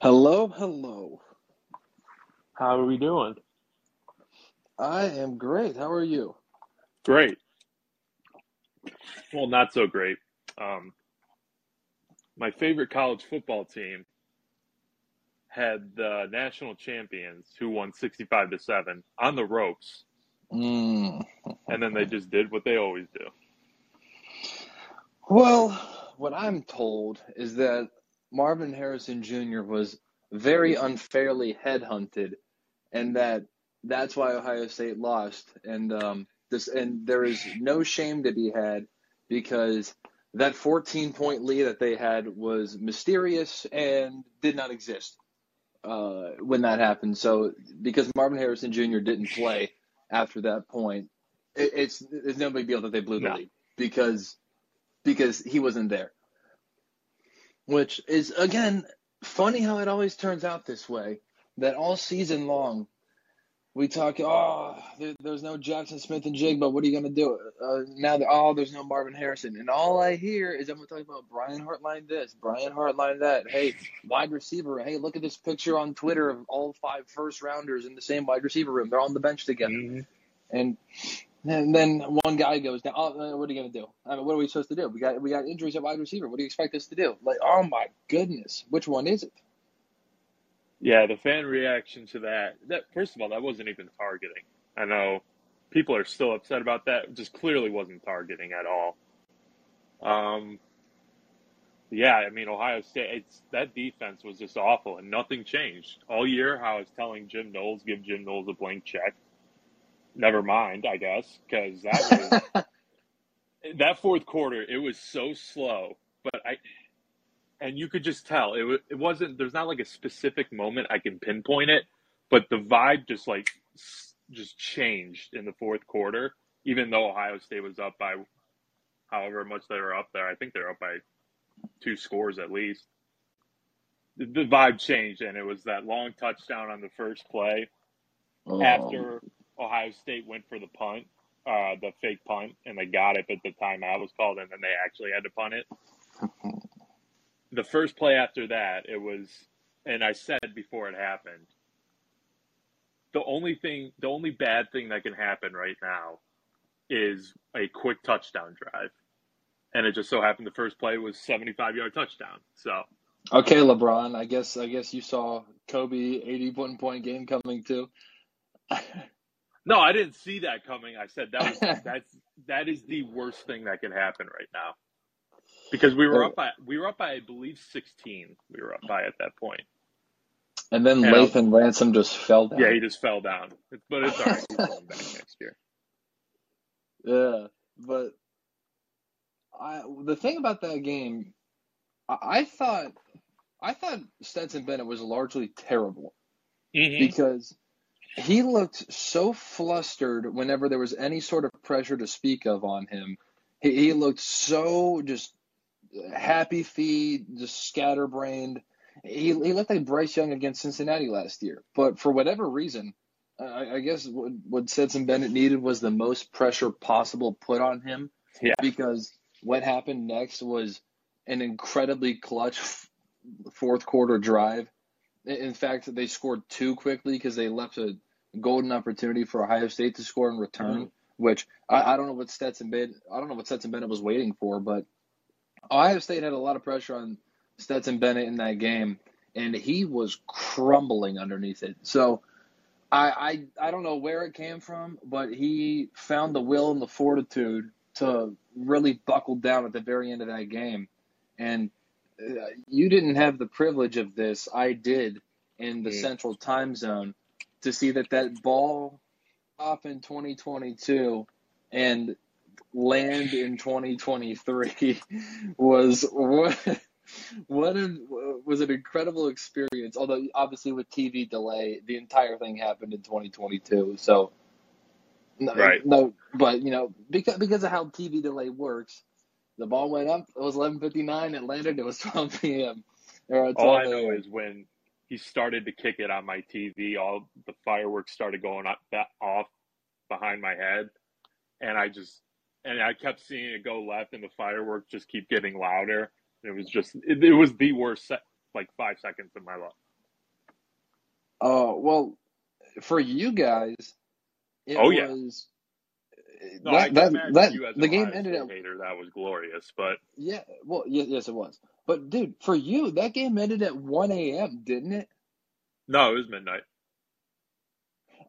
hello, hello. How are we doing? I am great. How are you? Great. Well, not so great. Um, my favorite college football team had the national champions who won 65 to 7 on the ropes. Mm. And then they just did what they always do. Well, what I'm told is that Marvin Harrison Jr. was very unfairly headhunted, and that that's why Ohio State lost. And um, this and there is no shame to be had because that 14 point lead that they had was mysterious and did not exist uh, when that happened. So because Marvin Harrison Jr. didn't play after that point, it, it's it's no big deal that they blew the No. lead because because he wasn't there. Which is again funny how it always turns out this way. That all season long, we talk. Oh, there, there's no Jaxon Smith-Njigba, but what are you gonna do? Uh, now that oh, there's no Marvin Harrison, and all I hear is everyone talking about Brian Hartline this, Brian Hartline that. Hey, wide receiver. Hey, look at this picture on Twitter of all five first rounders in the same wide receiver room. They're on the bench together. Mhm. And and then one guy goes down. Oh, uh, what are you gonna do? I mean, what are we supposed to do? We got we got injuries at wide receiver. What do you expect us to do? Like, oh my goodness, which one is it? Yeah, the fan reaction to that. That first of all, that wasn't even targeting. I know people are still upset about that. Just clearly wasn't targeting at all. Um, yeah, I mean Ohio State. It's that defense was just awful, and nothing changed all year. How I was telling Jim Knowles, give Jim Knowles a blank check. Never mind, I guess, because that was that fourth quarter. It was so slow, but I and you could just tell it. It wasn't. There's not like a specific moment I can pinpoint it, but the vibe just like just changed in the fourth quarter. Even though Ohio State was up by however much they were up there, I think they're up by two scores at least. The, the vibe changed, and it was that long touchdown on the first play Oh. after Ohio State went for the punt, uh, the fake punt, and they got it, but the timeout was called, and then they actually had to punt it. the first play after that, it was, and I said before it happened, the only thing, the only bad thing that can happen right now is a quick touchdown drive. And it just so happened the first play was 75 yard touchdown. So, Okay, LeBron. I guess I guess you saw Kobe 81 point game coming too. no, I didn't see that coming. I said that was, that's, that is the worst thing that can happen right now. Because we were up by, we were up by, I believe, 16. We were up by at that point. And then. Lathan Ransom just fell down. Yeah, he just fell down. But it's all right. He's going back next year. Yeah, but I the thing about that game, I, I thought I thought Stetson Bennett was largely terrible Mm-hmm. because he looked so flustered whenever there was any sort of pressure to speak of on him. He, he looked so just happy feet, just scatterbrained. He he looked like Bryce Young against Cincinnati last year, but for whatever reason, I, I guess what, what Stetson Bennett needed was the most pressure possible put on him. Yeah. Because what happened next was an incredibly clutch f- fourth quarter drive. In- fact, they scored two quickly because they left a golden opportunity for Ohio State to score in return. Mm-hmm. Which I, I don't know what Stetson Bennett I don't know what Stetson Bennett was waiting for, but Ohio State had a lot of pressure on Stetson Bennett in that game, and he was crumbling underneath it. So I, I I don't know where it came from, but he found the will and the fortitude to really buckle down at the very end of that game. And uh, you didn't have the privilege of this. I did in the Mm. Central Time Zone to see that that ball off in 2022 and land in 2023 was what what an, was an incredible experience. Although obviously with TV delay, the entire thing happened in 2022. So no, Right. no, but you know because because of how TV delay works, the ball went up. It was 11:59. It landed. It was 12 p.m. Or uh, All I know is when he started to kick it on my TV, all the fireworks started going up, off behind my head, and I just and I kept seeing it go left, and the fireworks just keep getting louder. It was just it, it was the worst set, like five seconds of my life. Oh well, for you guys, it Oh, yeah. was No, that, that, that the game ended at hater. That was glorious, but yeah. Well, yes, yes, it was. But dude, for you, that game ended at one a.m., didn't it? no, it was midnight.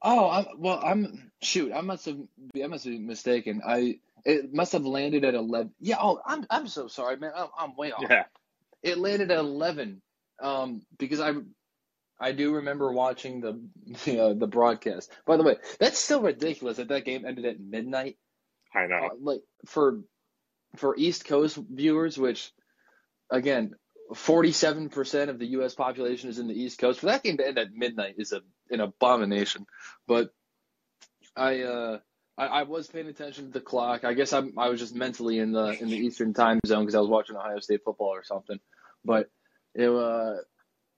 Oh, I'm, well, I'm shoot. I must have I must have been mistaken. I it must have landed at eleven. Yeah. Oh, I'm I'm so sorry, man. I'm, I'm way off. Yeah, It landed at eleven. Um, because I I do remember watching the the, uh, the broadcast. By the way, that's still ridiculous that that game ended at midnight. I know. Uh, like for for East Coast viewers, which again, forty-seven percent of the U.S. population is in the East Coast. For that game to end at midnight is a an abomination. But I uh I, I was paying attention to the clock. I guess I'm I was just mentally in the in the Eastern time zone because I was watching Ohio State football or something. But it uh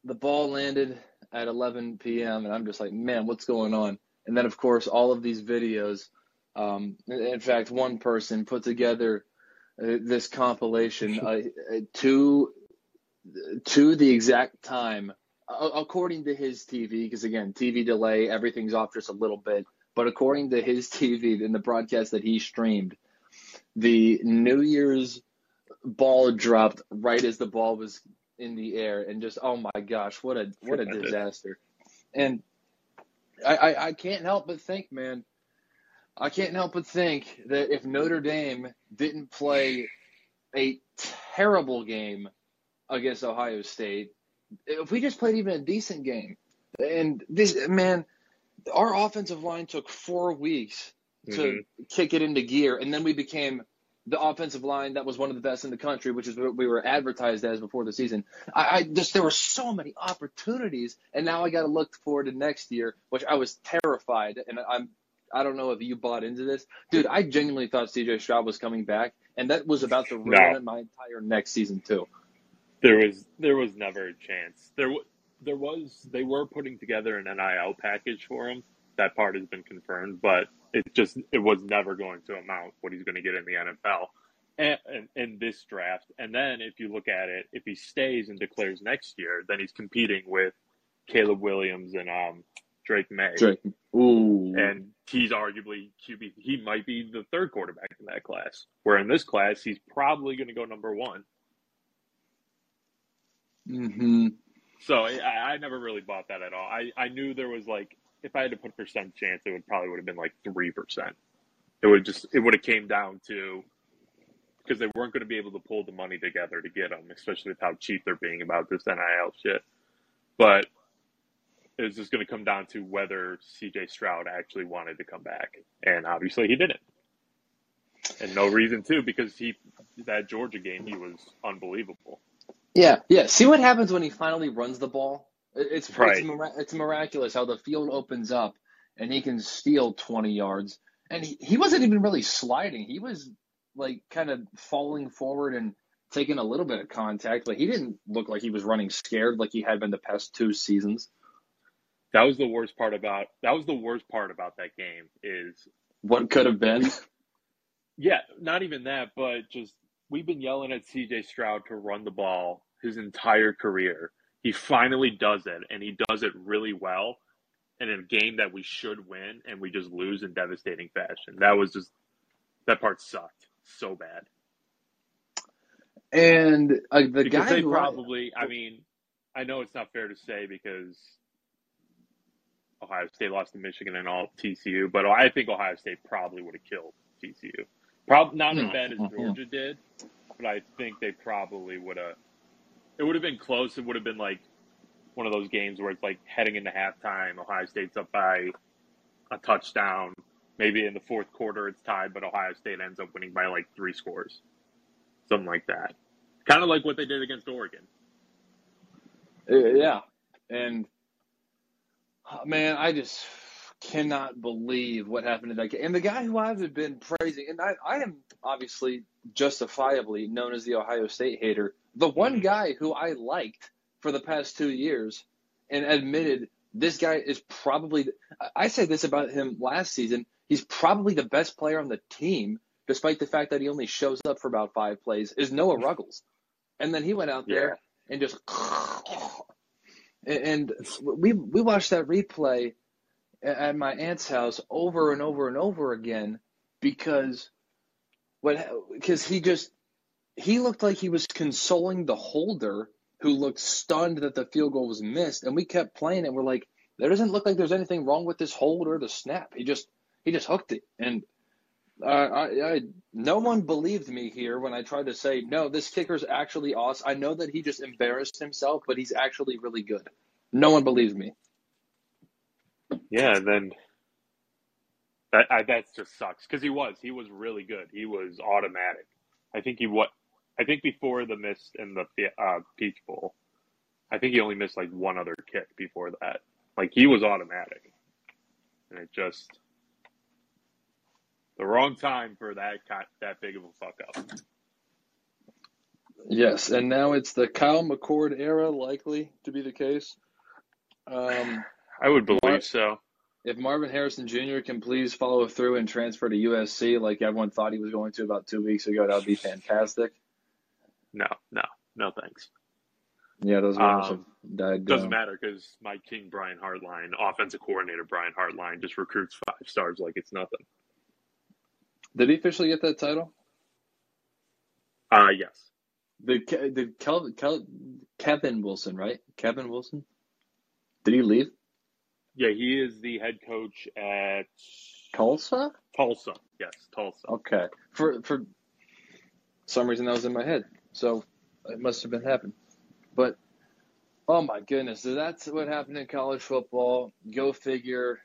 the ball landed at 11 p.m. and I'm just like, man, what's going on? And then of course all of these videos. Um, in fact, one person put together uh, this compilation uh, uh, to to the exact time, uh, according to his TV. Because again, TV delay, everything's off just a little bit. But according to his TV in the broadcast that he streamed, the New Year's ball dropped right as the ball was in the air, and just oh my gosh, what a what a disaster! And I, I I can't help but think, man, I can't help but think that if Notre Dame didn't play a terrible game against Ohio State, if we just played even a decent game, and this man, our offensive line took four weeks to Mhm. kick it into gear, and then we became the offensive line that was one of the best in the country, which is what we were advertised as before the season. I, I just there were so many opportunities, and now I got to look forward to next year, which I was terrified, and I'm I don't know if you bought into this, dude. I genuinely thought C.J. Stroud was coming back, and that was about to ruin No. my entire next season too. There was there was never a chance. There there was they were putting together an NIL package for him. That part has been confirmed, but it just it was never going to amount what he's going to get in the NFL and, and in this draft. And then if you look at it, if he stays and declares next year, then he's competing with Caleb Williams and um, Drake Maye. Drake, ooh, And he's arguably QB. He might be the third quarterback in that class. Where in this class, he's probably going to go number one. hmm So I, I never really bought that at all. I, I knew there was like if I had to put percent chance, it would probably would have been like three percent. It would just it would have came down to because they weren't going to be able to pull the money together to get them, especially with how cheap they're being about this NIL shit. But it was just going to come down to whether C.J. Stroud actually wanted to come back, and obviously he didn't. And no reason to because he that Georgia game he was unbelievable. Yeah, yeah. See what happens when he finally runs the ball. It- It's it's, Right. it's miraculous how the field opens up and he can steal 20 yards. And he, he wasn't even really sliding. He was like kind of falling forward and taking a little bit of contact, but he didn't look like he was running scared like he had been the past two seasons. That was the worst part about that was the worst part about that game is What could have been? yeah, not even that, but just we've been yelling at CJ Stroud to run the ball his entire career. He finally does it and he does it really well in a game that we should win and we just lose in devastating fashion. That was just that part sucked so bad. And uh, the because guy probably I mean, I know it's not fair to say because Ohio State lost to Michigan and all TCU, but I think Ohio State probably would have killed TCU. Probably not as Hmm. bad as Mhm. Georgia did, but I think they probably would have. It would have been close. It would have been like one of those games where it's like heading into halftime, Ohio State's up by a touchdown. Maybe in the fourth quarter it's tied, but Ohio State ends up winning by like three scores, something like that. Kind of like what they did against Oregon. Uh, yeah, and oh, man, I just cannot believe what happened to that game. And the guy who I've been praising, and I, I am obviously justifiably known as the Ohio State hater. The one Mhm. guy who I liked for the past two years, and admitted this guy is probably. I- said this about him last season. He's probably the best player on the team, despite the fact that he only shows up for about five plays. Is Noah Ruggles? And then he went out there and just and we we watched that replay at my aunt's house over and over and over again because what because he just he looked like he was consoling the holder who looked stunned that the field goal was missed and we kept playing it we're like there doesn't look like there's anything wrong with this hold or the snap he just he just hooked it and uh, I, I, no one believed me here when I tried to say no. This kicker's actually awesome. I know that he just embarrassed himself, but he's actually really good. No one believes me. Yeah, and then that I, that just sucks because he was he was really good. He was automatic. I think he what I think before the miss in the uh, Peach Bowl, I think he only missed like one other kick before that. Like he was automatic, and it just the wrong time for that that big of a fuck up. Yes, and now it's the Kyle McCord era, likely to be the case. Um, I would believe Mar- so. If Marvin Harrison Jr. can please follow through and transfer to USC like everyone thought he was going to about two weeks ago, that would be fantastic. No, no, no thanks. Yeah, those um, have died down. Doesn't matter because Mike King, Brian Hartline, offensive coordinator Brian Hartline, just recruits five stars like it's nothing. Did he officially get that title? Uh yes. Did did Kel, Kel, Kevin Wilson right? Kevin Wilson. Did he leave? Yeah, he is the head coach at Tulsa. Tulsa, yes, Tulsa. Okay, for for some reason that was in my head, so it must have been happened. But oh my goodness, that's what happened in college football. Go figure.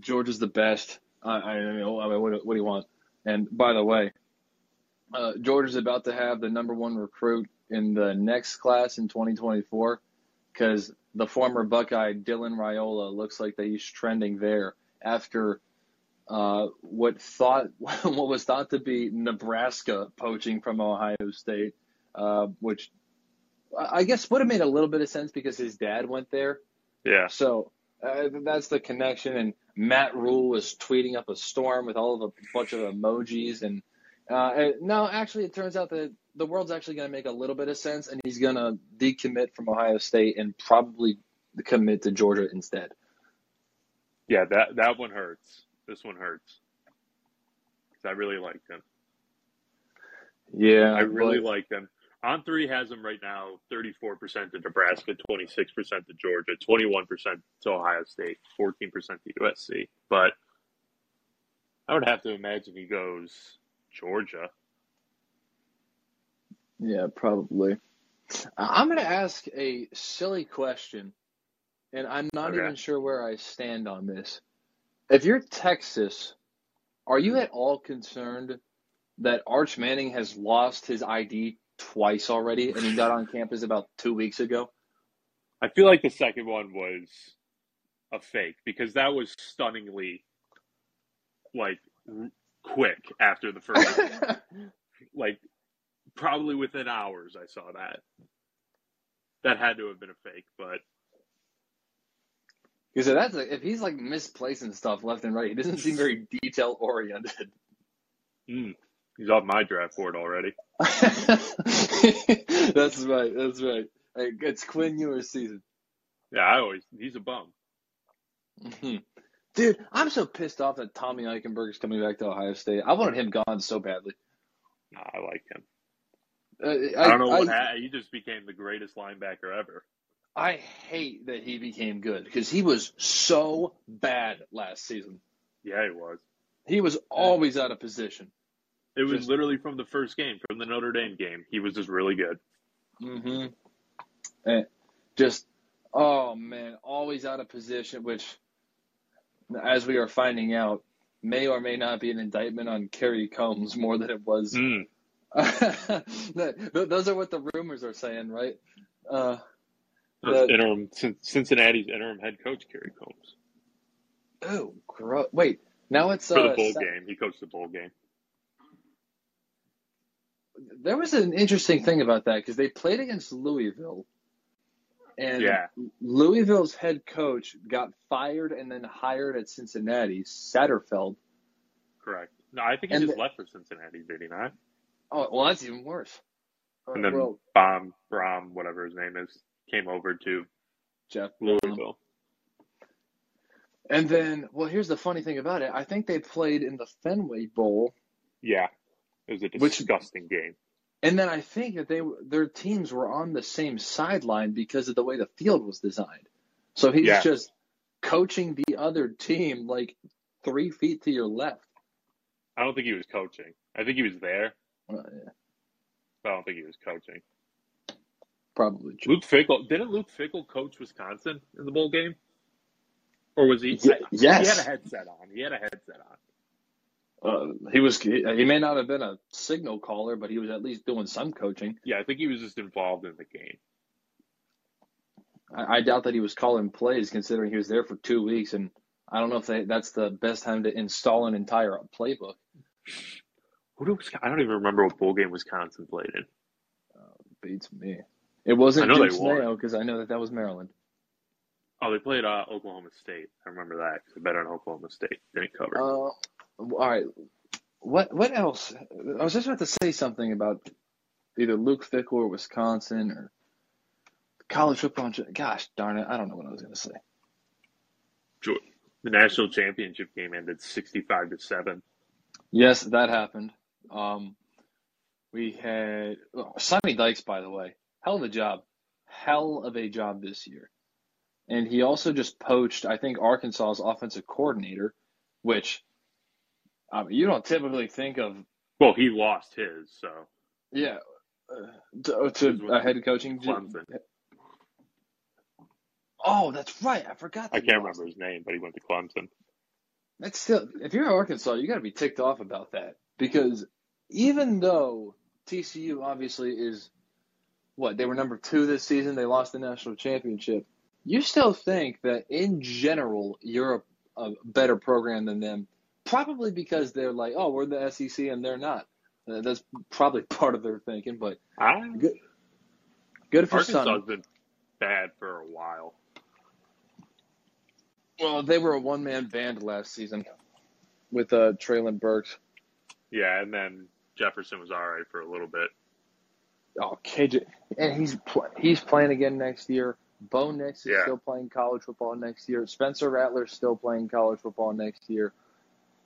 Georgia's the best. I, I mean, I mean what, what, do you want? And by the way, uh, Georgia's about to have the number one recruit in the next class in 2024 because the former Buckeye Dylan Raiola looks like that he's trending there after uh, what thought what was thought to be Nebraska poaching from Ohio State, uh, which I guess would have made a little bit of sense because his dad went there. Yeah. So uh, that's the connection. And Matt Rhule was tweeting up a storm with all of a bunch of emojis. And, uh, and no, actually, it turns out that the world's actually going to make a little bit of sense, and he's going to decommit from Ohio State and probably commit to Georgia instead. Yeah, that that one hurts. This one hurts. because I really liked him. Yeah, I really but... liked him. On3 has him right now 34% to Nebraska, 26% to Georgia, 21% to Ohio State, 14% to USC. But I would have to imagine he goes Georgia. Yeah, probably. I'm going to ask a silly question, and I'm not okay. even sure where I stand on this. If you're Texas, are you at all concerned that Arch Manning has lost his ID twice already, and he got on campus about two weeks ago. I feel like the second one was a fake because that was stunningly like quick after the first like probably within hours I saw that. That had to have been a fake, but because that's like, if he's like misplacing stuff left and right, he doesn't seem very detail oriented. Mm. He's off my draft board already. that's right. That's right. It's Quinn Ewers season. Yeah, I always he's a bum. Mm-hmm. Dude, I'm so pissed off that Tommy Eichenberg is coming back to Ohio State. I wanted him gone so badly. Nah, I like him. Uh, I, I, don't know what I, he just became the greatest linebacker ever. I hate that he became good because he was so bad last season. Yeah, he was. He was always out of position. It was just, literally from the first game, from the Notre Dame game. He was just really good. Mm-hmm. And just, oh man, always out of position, which, as we are finding out, may or may not be an indictment on Kerry Coombs more than it was. Mm. Those are what the rumors are saying, right? Uh, that, interim Cincinnati's interim head coach Kerry Coombs. Oh, gross! Wait, now it's for the uh, bowl game. He coached the bowl game there was an interesting thing about that because they played against Louisville, and yeah. Louisville's head coach got fired and then hired at Cincinnati, Satterfield. Correct. No, I think he and just the, left for Cincinnati, did he not? Oh, well, that's even worse. and then well, Bomb Brohm, whatever his name is, came over to Jeff. Louisville. And then, well, here's the funny thing about it. I think they played in the Fenway Bowl, Yeah, it was a Which- disgusting game. and then I think that they their teams were on the same sideline because of the way the field was designed. So he's Yeah. just coaching the other team like three feet to your left. I don't think he was coaching. I think he was there, Uh, yeah, I don't think he was coaching. Probably true. Luke Fickell didn't Luke Fickell coach Wisconsin in the bowl game, or was he? I- yes. he had a headset on. He had a headset on. Uh, he was he, he may not have been a signal caller, but he was at least doing some coaching. Yeah, I think he was just involved in the game. I, I doubt that he was calling plays, considering he was there for two weeks, and I don't know if they, that's the best time to install an entire playbook. Who do I don't even remember what bowl game Wisconsin played in. Beats me. It wasn't Duke's. Mayo because I know that that was Maryland. Oh, they played uh, Oklahoma State. I remember that. 'cause I bet on Oklahoma State. Didn't cover. Uh, all right. What what else? I was just about to say something about either Luke Fickell or Wisconsin or college football. Gosh darn it, I don't know what I was going to say. the national championship game ended sixty-five to seven. Yes, that happened. Um, we had oh, Sonny Dykes, by the way, hell of a job, hell of a job this year, and he also just poached, I think, Arkansas's offensive coordinator, which um, you don't typically think of. Well, he lost his, so Yeah, uh, to, to a head coaching. Clemson. Oh, that's right. I forgot. I can't remember his name, but he went to Clemson. That's still, if you're in Arkansas, you got to be ticked off about that because even though TCU obviously is what they were number two this season, they lost the national championship. You still think that in general you're a, a better program than them, probably because they're like, oh, we're the SEC and they're not. Uh, That's probably part of their thinking, but I, good, good for Arkansas Sonny. has been bad for a while. Well, they were a one man band last season with uh, Treylon Burks. Yeah, and then Jefferson was all right for a little bit. Oh, KJ, and he's pl- he's playing again next year. Bo Nix is Yeah. still playing college football next year. Spencer Rattler's still playing college football next year.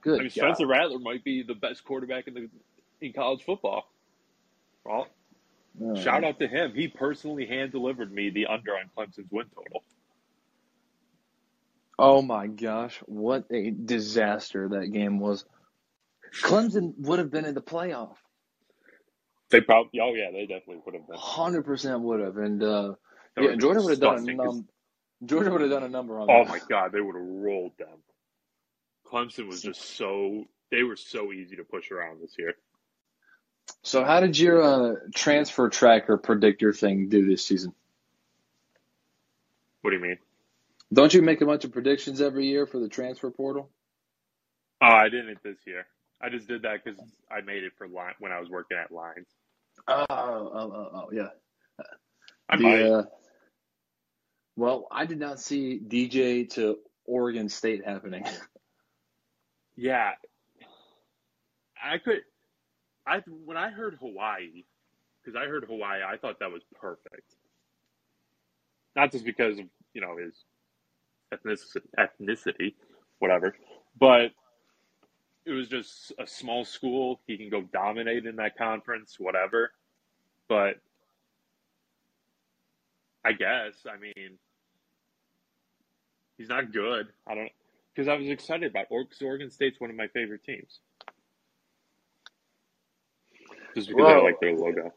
Good. I mean, God. Spencer Rattler might be the best quarterback in the in college football. Well, Oh, shout out to him. He personally hand delivered me the under on Clemson's win total. Oh my gosh, what a disaster that game was. Clemson would have been in the playoff. They probably, oh yeah, they definitely would have been. Hundred percent would have, and uh, yeah, Georgia would have done a disgusting 'cause- num- Georgia would have done a number on Oh that. my God, they would have rolled them. Clemson was just so they were so easy to push around this year. So, how did your uh, transfer tracker predictor thing do this season? What do you mean? Don't you make a bunch of predictions every year for the transfer portal? Oh, I didn't this year. I just did that because I made it for line when I was working at Lines. Oh, oh, oh, oh yeah. I The, might. uh, well, I did not see DJ to Oregon State happening. Yeah, I could. I when I heard Hawaii, because I heard Hawaii, I thought that was perfect. Not just because of you know his ethnicity, ethnicity, whatever, but it was just a small school. He can go dominate in that conference, whatever. But I guess I mean he's not good. I don't because I was excited about 'cause Oregon State's one of my favorite teams. Just because I like their logo.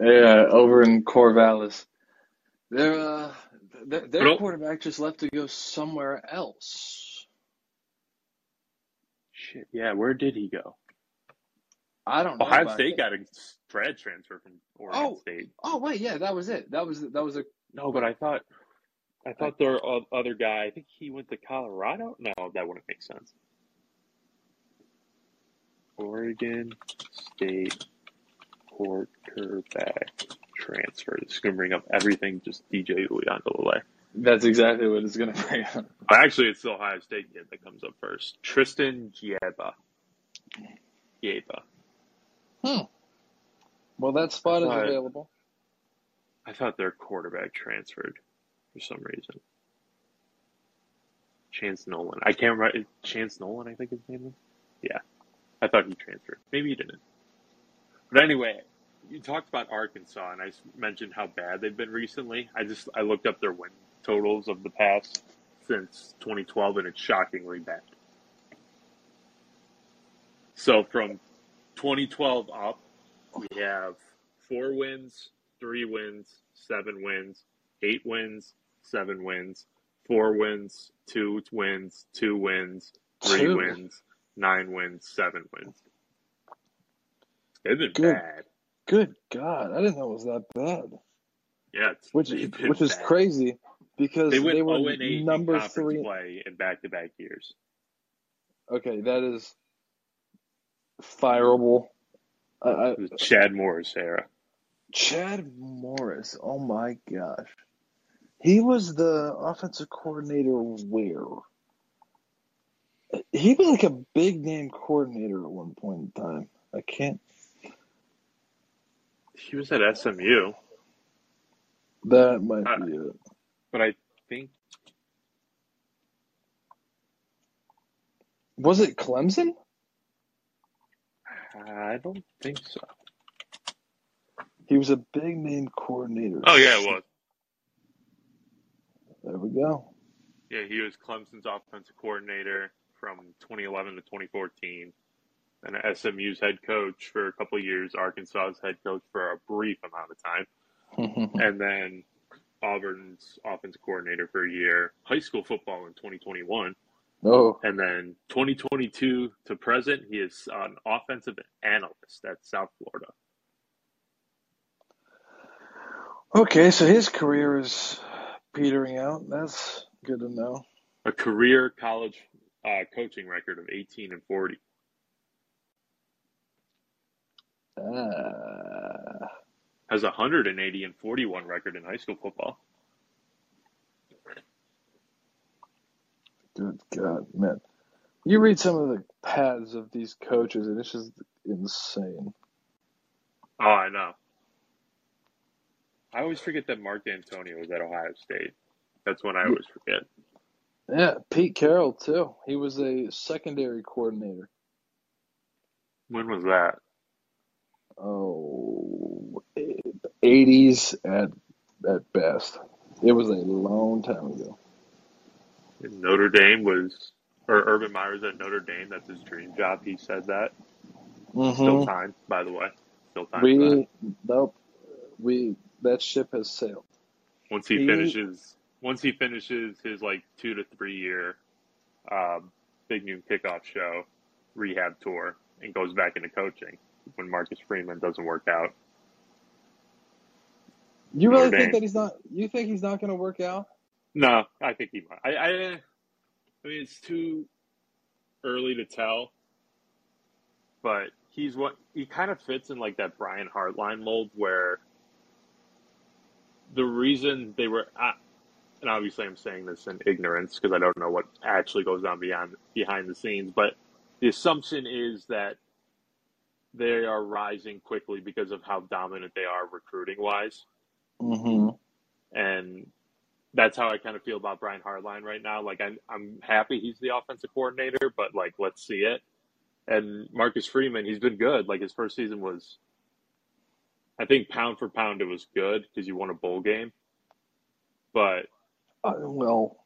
yeah, over in Corvallis. Their uh, their, their quarterback just left to go somewhere else. Shit, yeah. Where did he go? I don't know. Ohio State think- got a grad transfer from Oregon Oh. State. Oh wait, yeah, that was it. That was that was a No, but I thought, I thought their o- other guy. I think he went to Colorado. No, that wouldn't make sense. Oregon State quarterback transfer. This is gonna bring up everything. Just DJ Uiagalelei. That's exactly what it's gonna bring up. Actually, it's the Ohio State kid that comes up first. Tristan Gebbia. Gebbia. Hmm. Well, that spot is available. I thought their quarterback transferred for some reason. Chance Nolan. I can't remember. Chance Nolan, I think his name is. Yeah. I thought he transferred. Maybe he didn't. But anyway, you talked about Arkansas, and I mentioned how bad they've been recently. I just I looked up their win totals of the past since 2012, and it's shockingly bad. So from 2012 up, we have four wins, three wins, seven wins, eight wins, seven wins, four wins, two wins, two wins, three Two. wins, nine wins, seven wins. They've been Good. bad. Good God, I didn't know it was that bad. Yeah, it's, Which they've been is crazy because They they, went were 0 and 8 number in three. play in back to back years. Okay, that is fireable. I, I, Chad Morris era. Chad Morris. Oh my gosh, he was the offensive coordinator. Where he was like a big name coordinator at one point in time. I can't. He was at SMU, That might Uh, be it. But I think Was it Clemson? I don't think so. He was a big name coordinator. Oh yeah, it was. There we go. Yeah, he was Clemson's offensive coordinator from 2011 to 2014, and SMU's head coach for a couple of years, Arkansas's head coach for a brief amount of time, and then Auburn's offensive coordinator for a year, high school football in 2021, oh, and then 2022 to present, he is an offensive analyst at South Florida. okay. So his career is petering out. That's good to know. A career college uh, coaching record of 18 and 40. Ah, Has a 180 and 41 record in high school football. good God, man. You read some of the paths of these coaches, and it's just insane. Oh, I know. I always forget that Mark Dantonio was at Ohio State. That's when I always forget. Yeah, Pete Carroll too. He was a secondary coordinator. When was that? Oh, 80s at at best. It was a long time ago. Notre Dame was, or Urban Meyer's at Notre Dame. That's his dream job. He said that. Still Mhm. time, by the way. Still time. We nope. We that ship has sailed. Once he he- finishes, once he finishes his like two to three year, um, big noon kickoff show, rehab tour, and goes back into coaching when Marcus Freeman doesn't work out. You really Notre think Dame. that he's not? You think he's not going to work out? No, I think he might. I, I, I mean, it's too early to tell, but he's what he kind of fits in like that Brian Hartline mold where the reason they were, uh, and obviously I'm saying this in ignorance because I don't know what actually goes on beyond behind the scenes, but the assumption is that they are rising quickly because of how dominant they are recruiting wise Mm-hmm. and that's how I kind of feel about Brian Hartline right now. Like I'm, I'm happy he's the offensive coordinator, but like let's see it. And Marcus Freeman, he's been good. Like his first season was, I think pound for pound it was good because you won a bowl game. But Uh, well,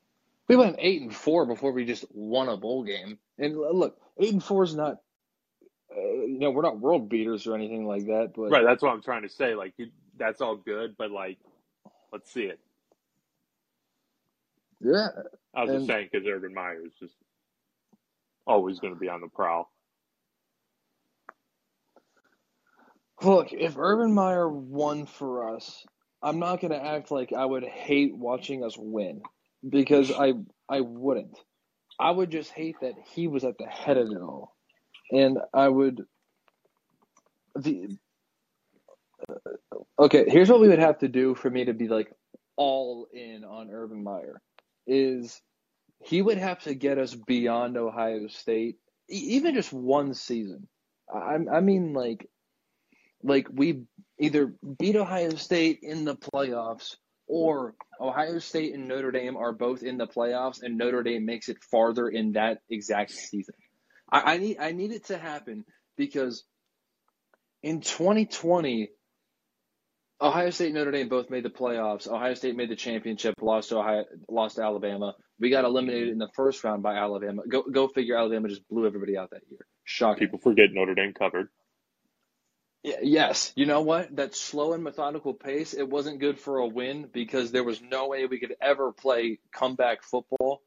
we went eight and four before we just won a bowl game. And look, eight and four is not. Uh, you know, we're not world beaters or anything like that. But right, that's what I'm trying to say. Like you- that's all good, but like let's see it. yeah, I was And- just saying because Urban Meyer is just always going to be on the prowl. Look, if Urban Meyer won for us, I'm not going to act like I would hate watching us win because I I wouldn't. I would just hate that he was at the head of it all, and I would. The okay, here's what we would have to do for me to be like all in on Urban Meyer is he would have to get us beyond Ohio State, even just one season. I I mean like like we either beat Ohio State in the playoffs or Ohio State and Notre Dame are both in the playoffs and Notre Dame makes it farther in that exact season. I, I need I need it to happen because in 2020 Ohio State and Notre Dame both made the playoffs. Ohio State made the championship, lost to Ohio, lost to Alabama. We got eliminated in the first round by Alabama. Go go figure. Alabama just blew everybody out that year. Shocking. People forget Notre Dame covered. Yeah, yes. You know what? That slow and methodical pace, it wasn't good for a win because there was no way we could ever play comeback football,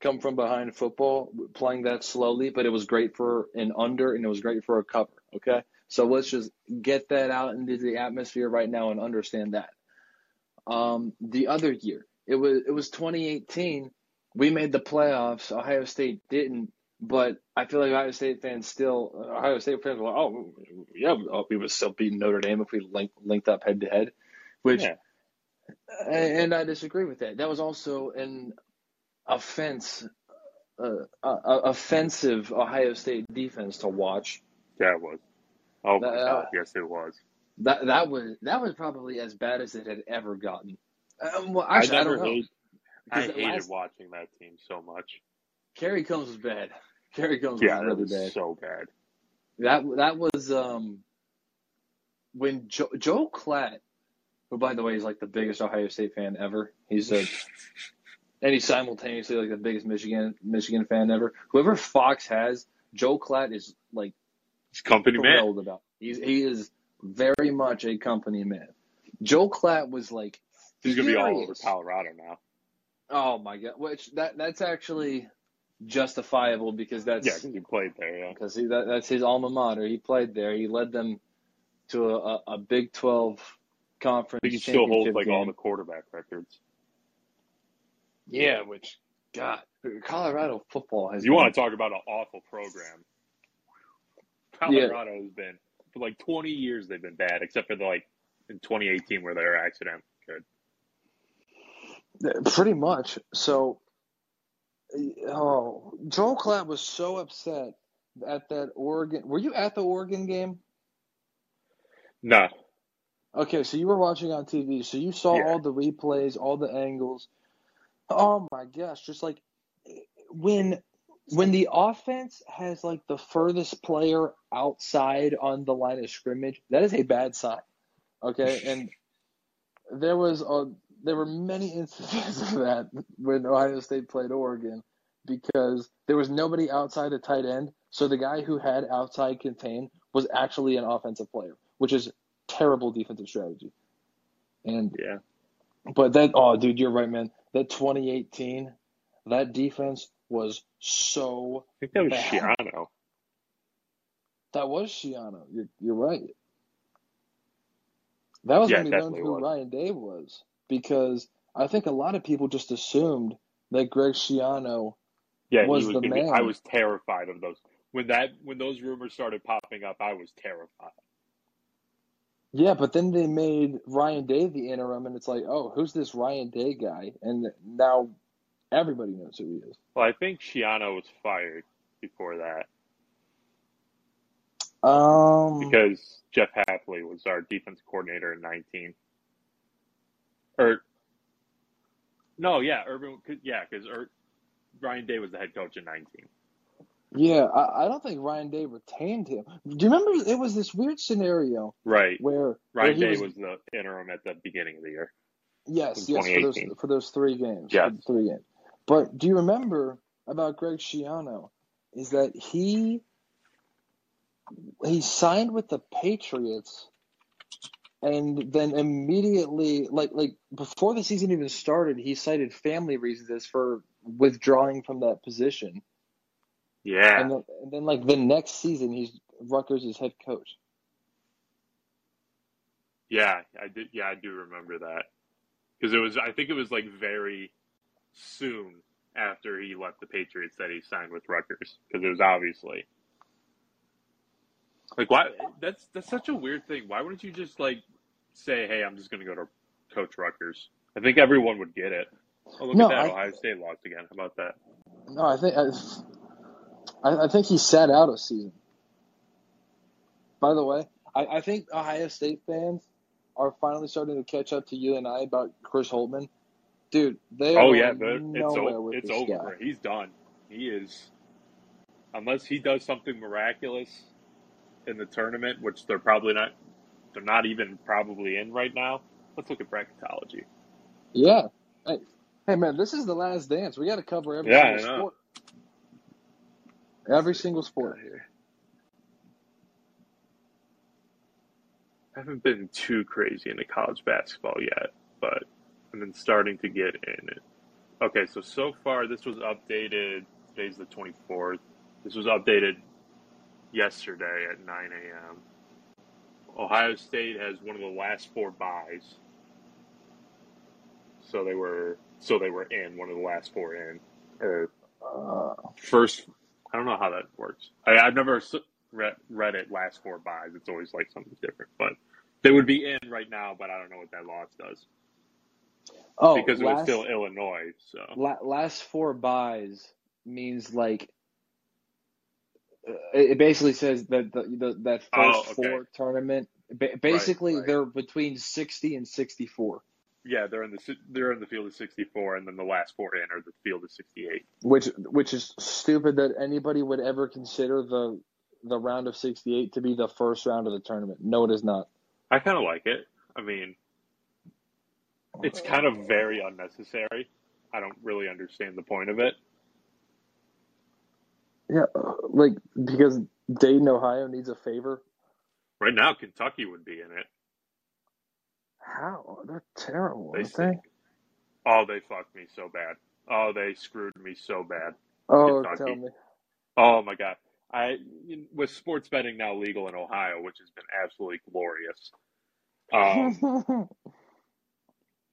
come from behind football, playing that slowly, but it was great for an under and it was great for a cover. Okay? So let's just get that out into the atmosphere right now and understand that. Um, the other year, it was it was 2018. We made the playoffs. Ohio State didn't, but I feel like Ohio State fans still Ohio State fans were like, oh yeah, we would still beat Notre Dame if we linked linked up head to head, which, Yeah. and I disagree with that. That was also an offense, uh, uh, offensive Ohio State defense to watch. Yeah, it was. Oh my Uh, god, yes, it was. That that was that was probably as bad as it had ever gotten. Um, well, I actually, I, never don't know. hate, I hated last- watching that team so much. Kerry Coombs was bad. Kerry Coombs Yeah, was really was bad. so bad. That that was um when Joe, Joel Klatt, who by the way is like the biggest Ohio State fan ever. He's a and he's simultaneously like the biggest Michigan Michigan fan ever. Whoever Fox has, Joel Klatt is like company man. about. He's he is very much a company man. Joel Klatt was like He's gonna be all over. Colorado now. Oh my god! Which that that's actually justifiable because that's Yeah, because he played there. Yeah. because that, that's his alma mater. He played there. He led them to a, a, Big Twelve conference. He still holds like all the quarterback records. yeah. Which God, Colorado football has. You been- want to talk about an awful program? Colorado has been for like 20 years. They've been bad, except for the like in 2018 where they were accident good. Pretty much. So, oh, Joel Klatt was so upset at that Oregon. Were you at the Oregon game? No, Okay, so you were watching on TV, so you saw Yeah. all the replays, all the angles. Oh my gosh, just like when when the offense has like the furthest player outside on the line of scrimmage, that is a bad sign. Okay, and there was a there were many instances of that when Ohio State played Oregon because there was nobody outside the tight end, so the guy who had outside contain was actually an offensive player, which is terrible defensive strategy. And yeah, but that oh dude, you're right, man. That 2018, that defense was so I think that was Bad. Schiano. that was Schiano. You're you're right. That was Yeah, when we learned who was. Ryan Day was because I think a lot of people just assumed that Greg Schiano. Yeah, Was was the gonna be, man. I was terrified of those when that when those rumors started popping up. I was terrified. Yeah, but then they made Ryan Day the interim, and it's like, oh, who's this Ryan Day guy? And now everybody knows who he is. Well, I think Schiano was fired before that Um, because Jeff Hafley was our defense coordinator in 19. Or no, yeah, Urban, yeah, because Ryan Day was the head coach in 19. yeah, I, I don't think Ryan Day retained him. Do you remember? It was this weird scenario Right. where where Ryan he Day was, was the interim at the beginning of the year. yes, yes for those 2018. for those three games. Yeah. three games. But do you remember about Greg Schiano? Is that he he signed with the Patriots and then immediately like like before the season even started he cited family reasons as for withdrawing from that position Yeah. and then, and then like the next season he's Rutgers' head coach Yeah, I did. Yeah, I do remember that because it was. I think it was like very soon after he left the Patriots that he signed with Rutgers because it was obviously like why. That's that's such a weird thing. Why wouldn't you just like say, "Hey, I'm just going to go to coach Rutgers"? I think everyone would get it. Oh, look No, at that! I- Ohio State lost again. How about that? no I think I, I I think he sat out a season by the way I, I think Ohio State fans are finally starting to catch up to you and I about Chris Holtmann. Dude, they Oh are yeah, it's over. It's over. guy. He's done. He is, unless he does something miraculous in the tournament, which they're probably not. They're not even probably in right now. Let's look at bracketology. Yeah. Hey, hey man, this is the last dance. We got to cover every Yeah, single sport. Every single sport. here. I haven't been too crazy into college basketball yet, but I've been starting to get in it. Okay, so so far this was updated. Today's the 24th. This was updated yesterday at 9 a.m. Ohio State has one of the last four buys, so they were so they were in one of the last four in or Uh, first. I don't know how that works. I, I've never read, read it last four buys. It's always like something different, but they would be in right now. But I don't know what that loss does oh, because it was still Illinois. So la- last four buys means like uh, it basically says that the, the that first Oh, okay. four tournament ba- basically right. they're between 60 and 64 yeah, they're in the they're in the field of 64, and then the last four in are the field of 68. which which is stupid that anybody would ever consider the the round of 68 to be the first round of the tournament no it is not I kind of like it. I mean, it's kind of very unnecessary. I don't really understand the point of it. yeah like because Dayton Ohio needs a favor Right now, Kentucky would be in it. how they're terrible They they. Oh, they fucked me so bad. Oh, they screwed me so bad. oh Kentucky. tell me Oh my god. I with sports betting now legal in Ohio, which has been absolutely glorious. Um,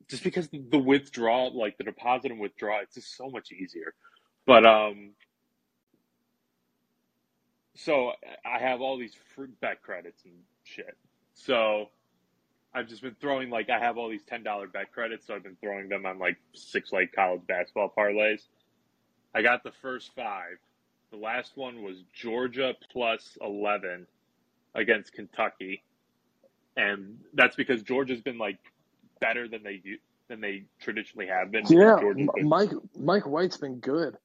just because the withdrawal, like the deposit and withdraw, it's just so much easier. But um, so I have all these fruit bet credits and shit. So I've just been throwing like I have all these ten dollar bet credits, so I've been throwing them on like six like college basketball parlays. I got the first five. The last one was Georgia plus eleven against Kentucky, and that's because Georgia's been like better than they do, than they traditionally have been. yeah been Mike Mike White's been good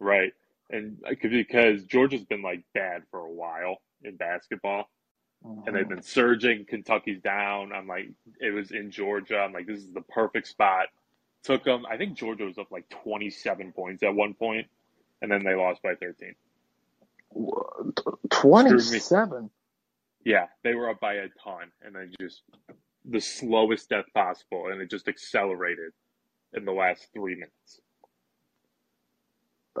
right, and because Georgia's been like bad for a while in basketball, and they've mm-hmm. been surging. Kentucky's down. I'm like, it was in Georgia. I'm like, this is the perfect spot. Took them. I think Georgia was up like 27 points at one point, and then they lost by 13. 27 Yeah, they were up by a ton, and then just the slowest death possible, and it just accelerated in the last three minutes.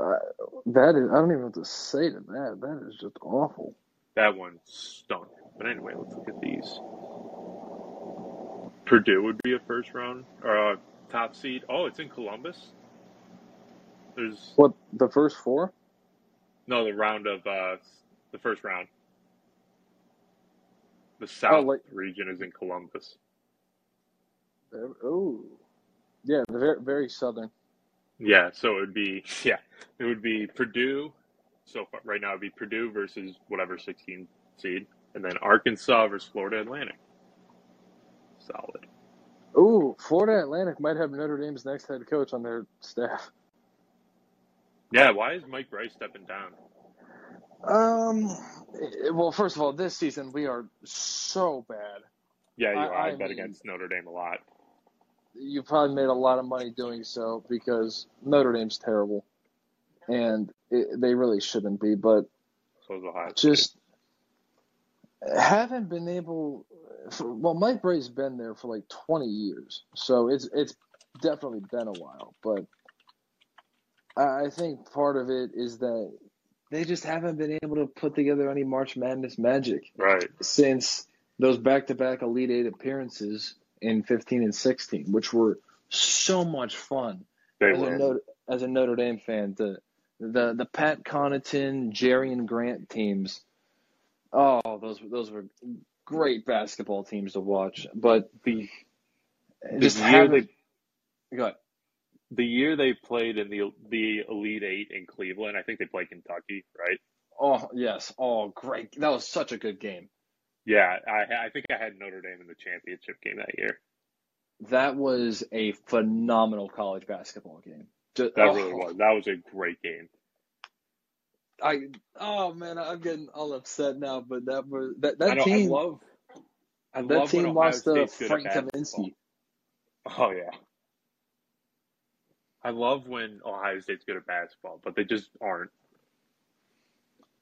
Uh, that is, I don't even know what to say to that. That is just awful. That one stunk. But anyway, let's look at these. Purdue would be a first round or a top seed. Oh, it's in Columbus. There's What the first four? no the round of uh, the first round. The oh, South like- region is in Columbus. Oh, yeah, very very southern. Yeah, so it would be yeah, it would be Purdue. So far, right now it'd be Purdue versus whatever 16 seed, and then Arkansas versus Florida Atlantic. Solid. Oh, Florida Atlantic might have Notre Dame's next head coach on their staff. Yeah, why is Mike Brey stepping down? Um, eh, well, first of all, this season we are so bad. Yeah, you I- are. I, I bet mean- against Notre Dame a lot. You probably made a lot of money doing so because Notre Dame's terrible, and it, they really shouldn't be. But So is Ohio. State. just haven't been able. For, well, Mike Brey's been there for like 20 years, so it's it's definitely been a while. But I I think part of it is that they just haven't been able to put together any March Madness magic right. since those back-to-back Elite Eight appearances in 15 and 16, which were so much fun They as a. Notre, as a Notre Dame fan, the the the Pat Connaughton, Jerian Grant teams. Oh, those those were great basketball teams to watch. But The just year haven't. Go ahead. The year they played in the the Elite Eight in Cleveland, I think they played Kentucky, right? Oh yes. Oh great. That was such a good game. Yeah, I I think I had Notre Dame in the championship game that year. That was a phenomenal college basketball game. Just, That oh, really was. That was a great game. I oh man, I'm getting all upset now. But that was that I that know. team. I love. I that team lost to State's good at Frank. Kaminsky. Oh yeah. I love when Ohio State's good at basketball, but they just aren't.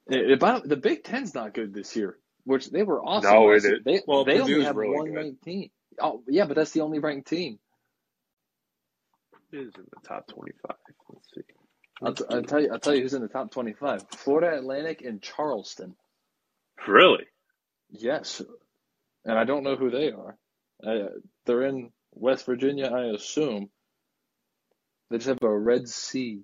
The Big Ten's not good this year, which they were awesome. No, it They, Well, they only have really one good. ranked team. Oh yeah, but that's the only ranked team. It is in the top twenty-five. Let's see. I'll, t- I'll tell you. I'll tell you who's in the top twenty-five: Florida Atlantic and Charleston. Really? Yes, and I don't know who they are. Uh, they're in West Virginia, I assume. They just have a Red Sea.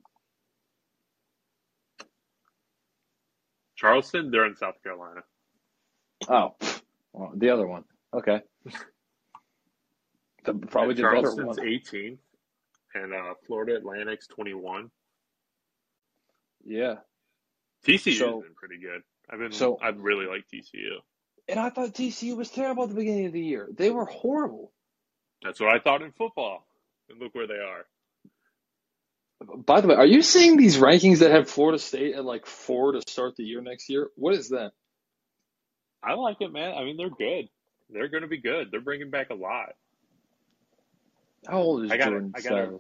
Charleston? They're in South Carolina. Oh, well, the other one. Okay. The, probably And the Charleston's one. 18th, and uh, Florida Atlantic's 21. Yeah. TCU's So- been pretty good. I've been. So- I really like TCU. And I thought TCU was terrible at the beginning of the year. They were horrible. That's what I thought in football, and look where they are. By the way, are you seeing these rankings that have Florida State at like four to start the year next year? What is that? I like it, man. I mean, they're good. They're going to be good. They're bringing back a lot. How old is I gotta- Jordan I gotta-?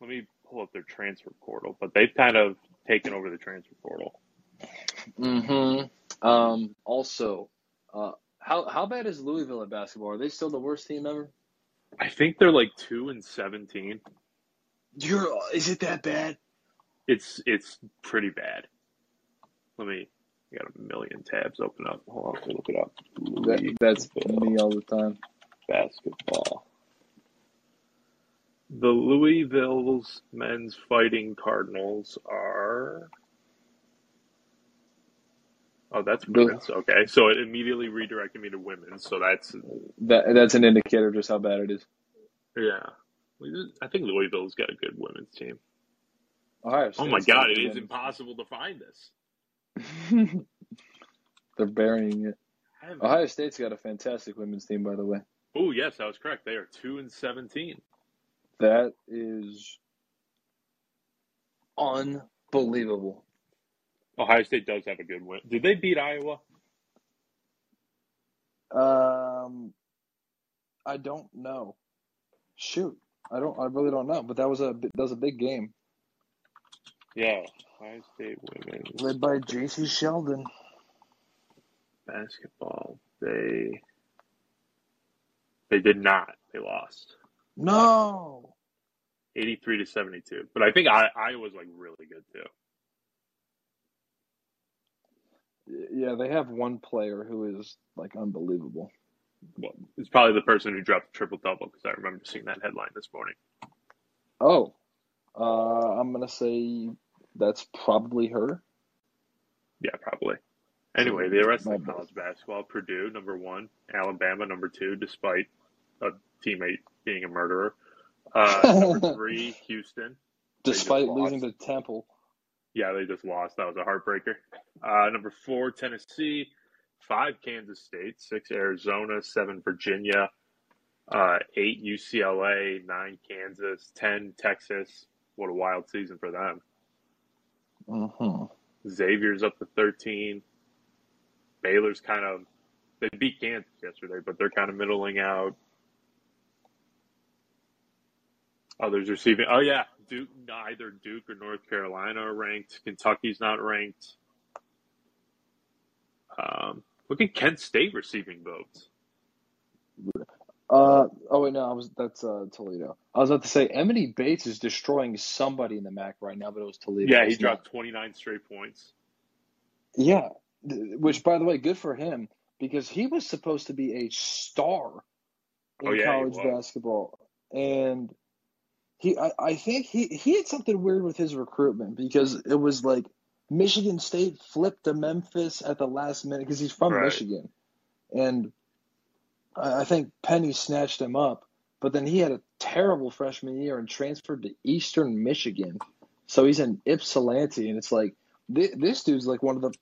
Let me pull up their transfer portal, but they've kind of taken over the transfer portal. Mm-hmm. Um, also, uh, how how bad is Louisville at basketball? Are they still the worst team ever? I think they're like two and seventeen. You're, is it that bad? It's it's pretty bad. Let me. I got a million tabs open up. Hold on, let me look it up. That, that's me all the time. basketball. The Louisville's men's fighting Cardinals are. Oh, that's women's. Okay, so it immediately redirected me to women's. So that's That that's an indicator of just how bad it is. yeah. I think Louisville's got a good women's team. Ohio Oh my God, it is it good is women's impossible to find this. They're burying it. Ohio State's got a fantastic women's team, by the way. Oh yes, that was correct. They are two and seventeen. That is unbelievable. Ohio State does have a good win. Did they beat Iowa? Um, I don't know. Shoot, I don't. I really don't know. But that was a that was a big game Yeah, Ohio State women's led by Jacy Sheldon. basketball. They they did not. They lost No. eighty three to seventy two. But I think I I was like really good too. Yeah, they have one player who is like unbelievable. Well, it's probably the person who dropped the triple double because I remember seeing that headline this morning. Oh, uh, I'm gonna say that's probably her. Yeah, probably. Anyway, the rest of college basketball: Purdue number one, Alabama number two, despite a teammate being a murderer. Uh, number three, Houston. Despite losing to Temple. Yeah, they just lost. That was a heartbreaker. Uh, number four, Tennessee. Five, Kansas State. Six, Arizona. Seven, Virginia. Uh, eight, UCLA. Nine, Kansas. Ten, Texas. What a wild season for them. Mm-hmm. Xavier's up to 13. Baylor's kind of, they beat Kansas yesterday, but they're kind of middling out. Others receiving, oh yeah, Duke, neither Duke or North Carolina are ranked. Kentucky's not ranked. Um, look at Kent State receiving votes. Uh oh wait no I was that's uh Toledo. I was about to say Emoni Bates is destroying somebody in the MAC right now, but it was Toledo. Yeah, he It's dropped 29 straight points. Yeah, which by the way, good for him because he was supposed to be a star in Oh, yeah, college basketball, and he I, I think he he had something weird with his recruitment because it was like Michigan State flipped to Memphis at the last minute because he's from Right. Michigan, and I, I think Penny snatched him up, but then he had a terrible freshman year and transferred to Eastern Michigan, so he's in Ypsilanti, and it's like thi- this dude's like one of the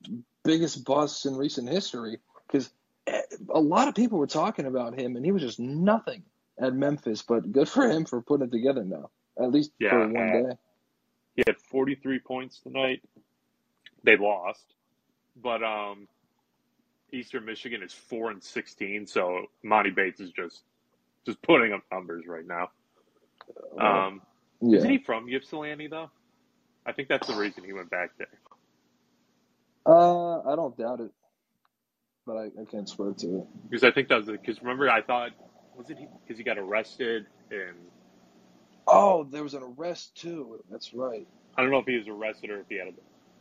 biggest busts in recent history because eh, a lot of people were talking about him, and he was just nothing at Memphis. But good for him for putting it together now, at least Yeah, for one day. He had 43 points tonight. They lost, but um, Eastern Michigan is four and 16. So Emoni Bates is just just putting up numbers right now. Um, yeah. Isn't he from Ypsilanti though? I think that's the reason he went back there. Uh, I don't doubt it, but I, I can't swear to it. Because I think that was because remember I thought was it because he got arrested and Oh, there was an arrest too. That's right. I don't know if he was arrested or if he had a,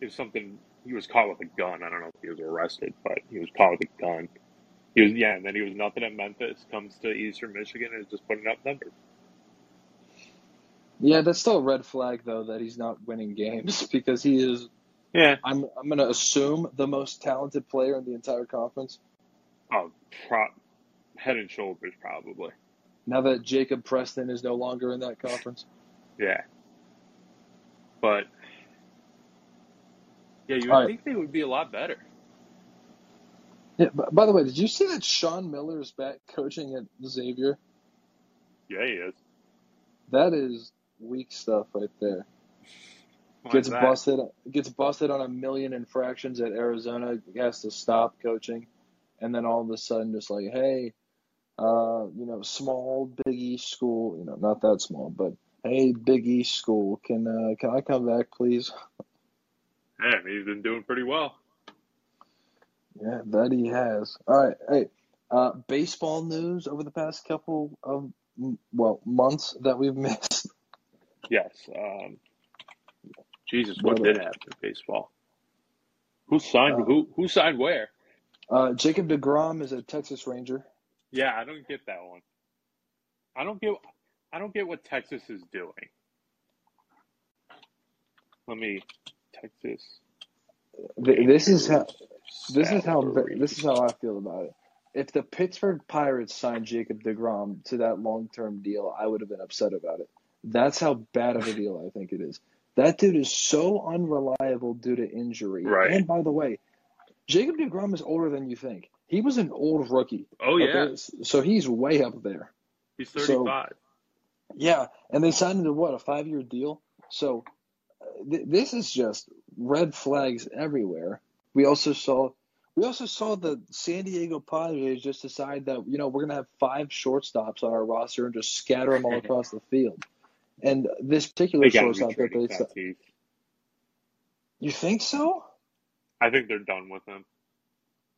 it was something he was caught with a gun. I don't know if he was arrested, but he was caught with a gun. He was yeah, and then he was nothing at Memphis. Comes to Eastern Michigan and is just putting up numbers. Yeah, that's still a red flag though that he's not winning games because he is. Yeah. I'm I'm gonna assume the most talented player in the entire conference. Oh, pro, head and shoulders probably. Now that Jacob Preston is no longer in that conference. Yeah. But yeah, you would All right. think they would be a lot better. Yeah. b- By the way, did you see that Sean Miller is back coaching at Xavier? Yeah, he is. That is weak stuff right there. Why Gets that? busted. Gets busted on a million infractions at Arizona. Has to stop coaching, and then all of a sudden, just like, hey, uh, you know, small Big East school. You know, not that small, but hey, Big East school, can uh, can I come back, please? Yeah, he's been doing pretty well. Yeah, that he has. All right, hey, uh, baseball news over the past couple of well months that we've missed. Yes. Um, Jesus, what did happen in baseball? Who signed Uh, who? Who signed where? Uh, Jacob Degrom is a Texas Ranger. Yeah, I don't get that one. I don't get. I don't get what Texas is doing. Let me Texas. This is how this is how this is how I feel about it. If the Pittsburgh Pirates signed Jacob Degrom to that long term deal, I would have been upset about it. That's how bad of a deal I think it is. That dude is so unreliable due to injury. Right. And by the way, Jacob Degrom is older than you think. He was an old rookie. Oh yeah, Okay, so he's way up there. he's so- thirty-five. Yeah, and they signed him to what a five year deal. So th- this is just red flags everywhere. We also saw we also saw the San Diego Padres just decide that you know we're gonna have five shortstops on our roster and just scatter them all across the field. And this particular They got to shortstop that they Tatis. you think so? I think they're done with him,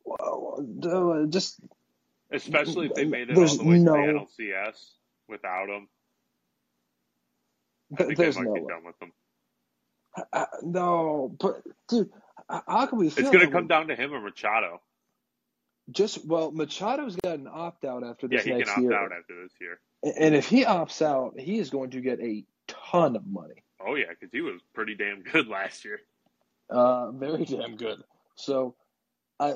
Well, just especially if they made it all the way no- to the NLCS without him. I think there's they might no be way. done with him. Uh, no, but dude, how can we It's going to come way? down to him or Machado. Just well, Machado's got an opt out after Yeah, this he can next opt year. out after this year. And if he opts out, he is going to get a ton of money. Oh yeah, because he was pretty damn good last year. Uh, very damn good. So, I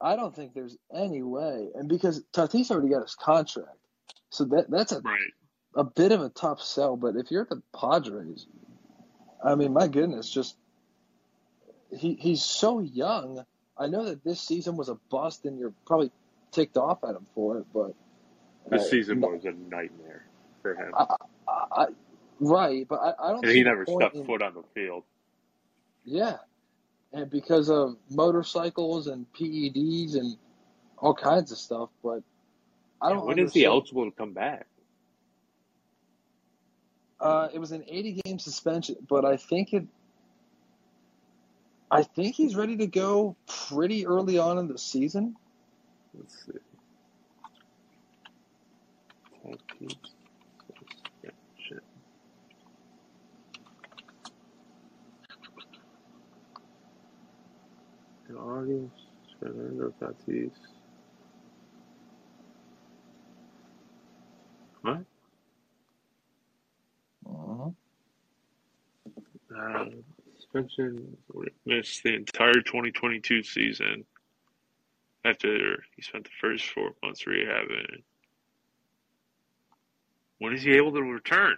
I don't think there's any way, and because Tatis already got his contract, so that that's a Right. a bit of a tough sell. But if you're the Padres, I mean, my goodness, just he he's so young. I know that this season was a bust, and you're probably ticked off at him for it, but This uh, season was a nightmare for him, I, I, right, but I, I don't. and he never stepped in- foot on the field. Yeah. And because of motorcycles and PEDs and all kinds of stuff, but I don't when is he understand. eligible to come back? Uh, it was an 80 game suspension, but I think it. I think he's ready to go pretty early on in the season. Let's see. In August, Fernando Tatis. What? Uh-huh. Uh, suspension missed the entire 2022 season after he spent the first four months rehabbing. When is he able to return?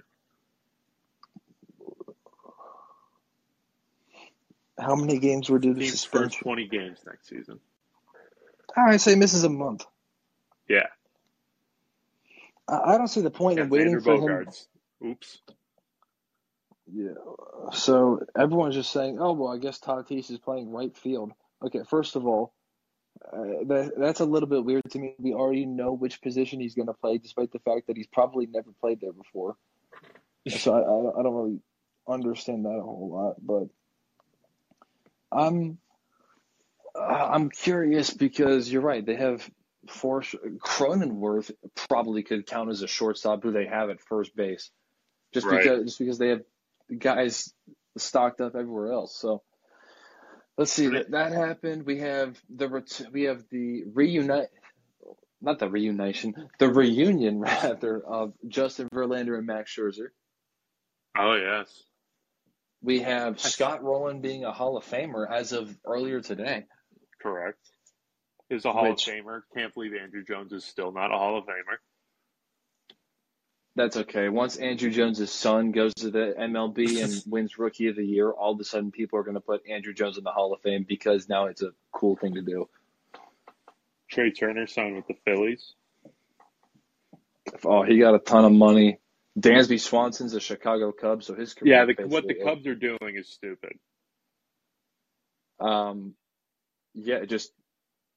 How many games were due to first 20 games next season. All right, say misses a month. Yeah. I, I don't see the point in waiting for him. Oops. Yeah. So everyone's just saying, "Oh well, I guess Tatis is playing right field." Okay, first of all, uh, that that's a little bit weird to me. We already know which position he's going to play, despite the fact that he's probably never played there before. So I, I, I don't really understand that a whole lot, but I'm uh, I'm curious because you're right. They have four. Cronenworth probably could count as a shortstop who they have at first base, just Right. because just because they have guys stocked up everywhere else. So let's see that that happened. We have the ret- we have the reunite, not the reunition, the reunion rather of Justin Verlander and Max Scherzer. Oh yes. We have Scott Rolen being a Hall of Famer as of earlier today. Correct. Is a Hall Which- of Famer. Can't believe Andruw Jones is still not a Hall of Famer. That's okay. Once Andruw Jones' son goes to the MLB and wins Rookie of the Year, all of a sudden people are going to put Andruw Jones in the Hall of Fame because now it's a cool thing to do. Trea Turner signed with the Phillies. Oh, he got a ton of money. Dansby Swanson's a Chicago Cub, so his career Yeah, the, what the Cubs are doing is stupid. Um, yeah, just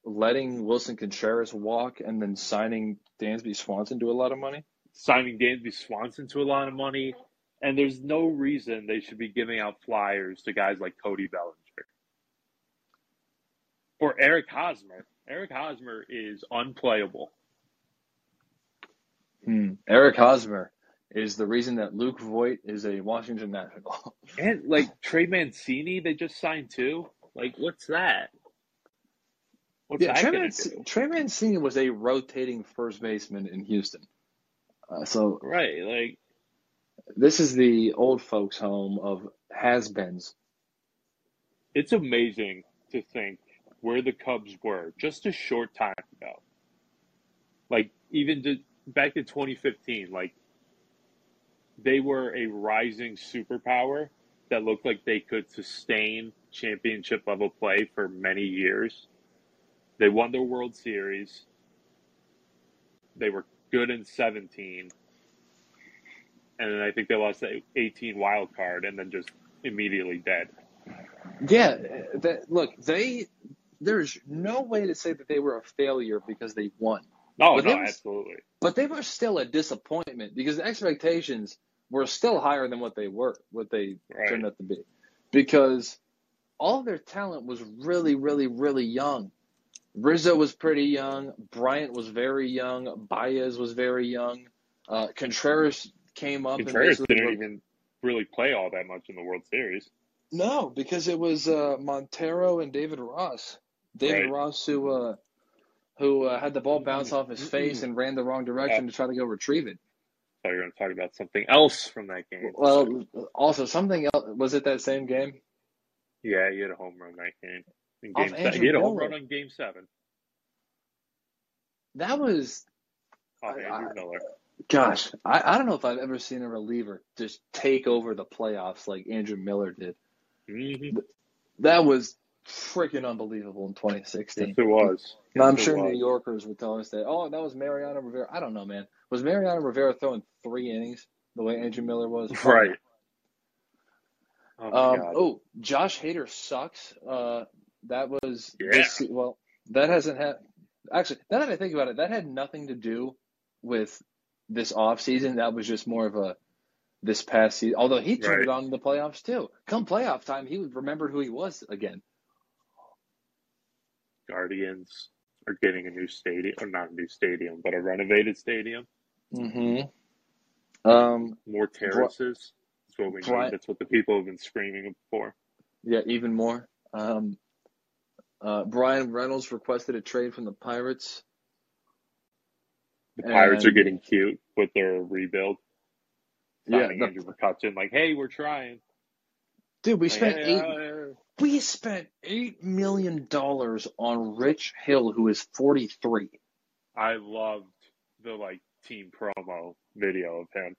letting Willson Contreras walk and then signing Dansby Swanson to a lot of money. Signing Dansby Swanson to a lot of money, and there's no reason they should be giving out flyers to guys like Cody Bellinger or Eric Hosmer. Eric Hosmer is unplayable. Hmm. Eric Hosmer is the reason that Luke Voit is a Washington National. And like Trey Mancini, they just signed too. Like, what's that? What's Yeah, that Trey, Manc- Trey Mancini was a rotating first baseman in Houston. Uh, so Right, like this is the old folks' home of has-beens. it's amazing to think where the Cubs were just a short time ago. Like even to, back to 2015, like they were a rising superpower that looked like they could sustain championship level play for many years. They won their World Series. They were good in 17. And then I think they lost the 18 wild card and then just immediately dead. Yeah, that look, they there's no way to say that they were a failure because they won. Oh, But no, was- absolutely. But they were still a disappointment because the expectations were still higher than what they were, what they Right. turned out to be. Because all their talent was really, really, really young. Rizzo was pretty young. Bryant was very young. Baez was very young. Uh, Contreras came up. Contreras and didn't were- even really play all that much in the World Series. No, because it was uh, Montero and David Ross. David Right. Ross who uh, who uh, had the ball bounce off his face and ran the wrong direction to try to go retrieve it. So you're going to talk about something else from that game. Well, also something else was it that same game? yeah, he had a home run that game. In game seven. Andrew He had a home run on game seven That was off I- Andrew Miller. gosh, I, I don't know if I've ever seen a reliever just take over the playoffs like Andrew Miller did. hmm That was freaking unbelievable in 2016. Yes, it was. And I'm it sure was. New Yorkers would tell us that, oh, that was Mariano Rivera. I don't know, man. Was Mariano Rivera throwing three innings the way Andrew Miller was? Right. Oh, Um, oh, Josh Hader sucks. Uh, that was Yeah. this, well, that hasn't had actually. Now that I think about it, that had nothing to do with this off season. That was just more of a this past season. Although he turned Right. it on in the playoffs too. Come playoff time, he remembered who he was again. Guardians are getting a new stadium, or not a new stadium, but a renovated stadium. Mm-hmm. Um, More terraces. That's what we Bri- need. That's what the people have been screaming for. yeah, even more. Um, uh, Bryan Reynolds requested a trade from the Pirates. The Pirates are getting cute with their rebuild. Yeah, the- Andrew McCutchen, like, hey, we're trying. dude, we Like, spent hey, eight. uh, We spent eight million dollars on Rich Hill, who is forty three. I loved the like team promo video of him.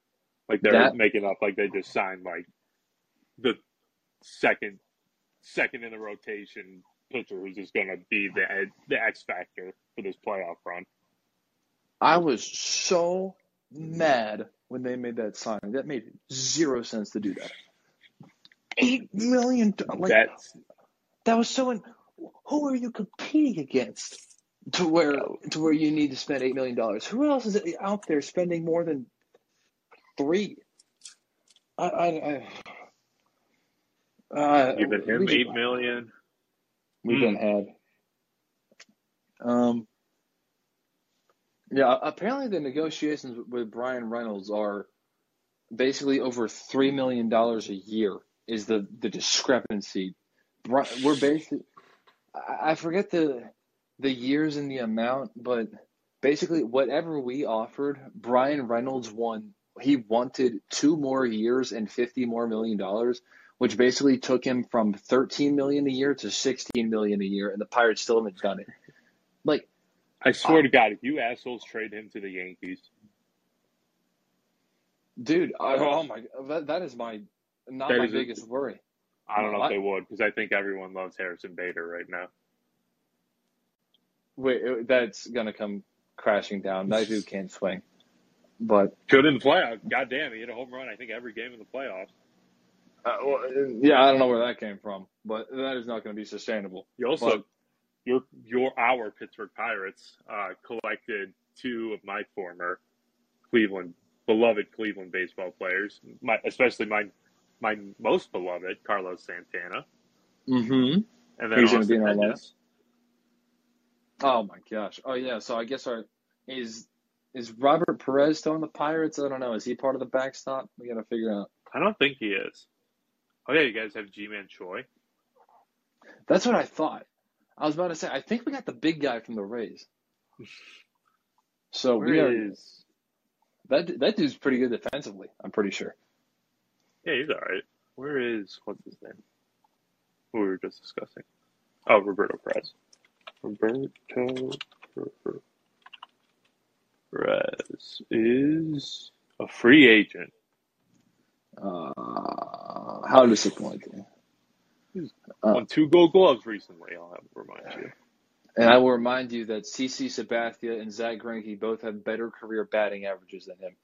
Like they're That- making up like they just signed like the second second in the rotation pitcher who's just going to be the the X factor for this playoff run. I was so mad when they made that sign. That made zero sense to do that. Eight million, like That's that was so. In, who are you competing against to where to where you need to spend eight million dollars? Who else is out there spending more than three? I, I, I uh, giving him we- eight million. We've Hmm. been had. Um. Yeah, apparently the negotiations with Bryan Reynolds are basically over three million dollars a year. Is the the discrepancy? We're basically, I I forget the the years and the amount, but basically whatever we offered, Bryan Reynolds won. He wanted two more years and fifty more million dollars, which basically took him from thirteen million a year to sixteen million a year, and the Pirates still haven't done it. Like, I swear uh, to God, if you assholes trade him to the Yankees, dude, I, oh my, that, that is my not my is a- biggest worry. I don't know I- if they would because I think everyone loves Harrison Bader right now. Wait, it- that's gonna come crashing down. That dude can't swing, but Good in the playoffs. God damn, he hit a home run. I think every game in the playoffs. Uh, well, yeah, I don't know where that came from, but that is not going to be sustainable. You also, But- your your our Pittsburgh Pirates uh, collected two of my former Cleveland beloved Cleveland baseball players, my, especially my my most beloved Carlos Santana, Mm-hmm. and then He's gonna be in our Hedges. Oh my gosh. Oh yeah. So I guess our is is Robert Perez still on the Pirates? I don't know. Is he part of the backstop? We got to figure out. I don't think he is. Oh yeah, you guys have Ji-Man Choi. That's what I thought. I was about to say. I think we got the big guy from the Rays. So we are is? that that dude's pretty good defensively. I'm pretty sure. Yeah, he's all right. Where is what's his name? Who we were just discussing? Oh, Roberto Perez. Roberto Perez is a free agent. Uh, how disappointing. Uh, Won two Gold Gloves recently. I'll have to remind you. And I will remind you that CC Sabathia and Zack Greinke both have better career batting averages than him.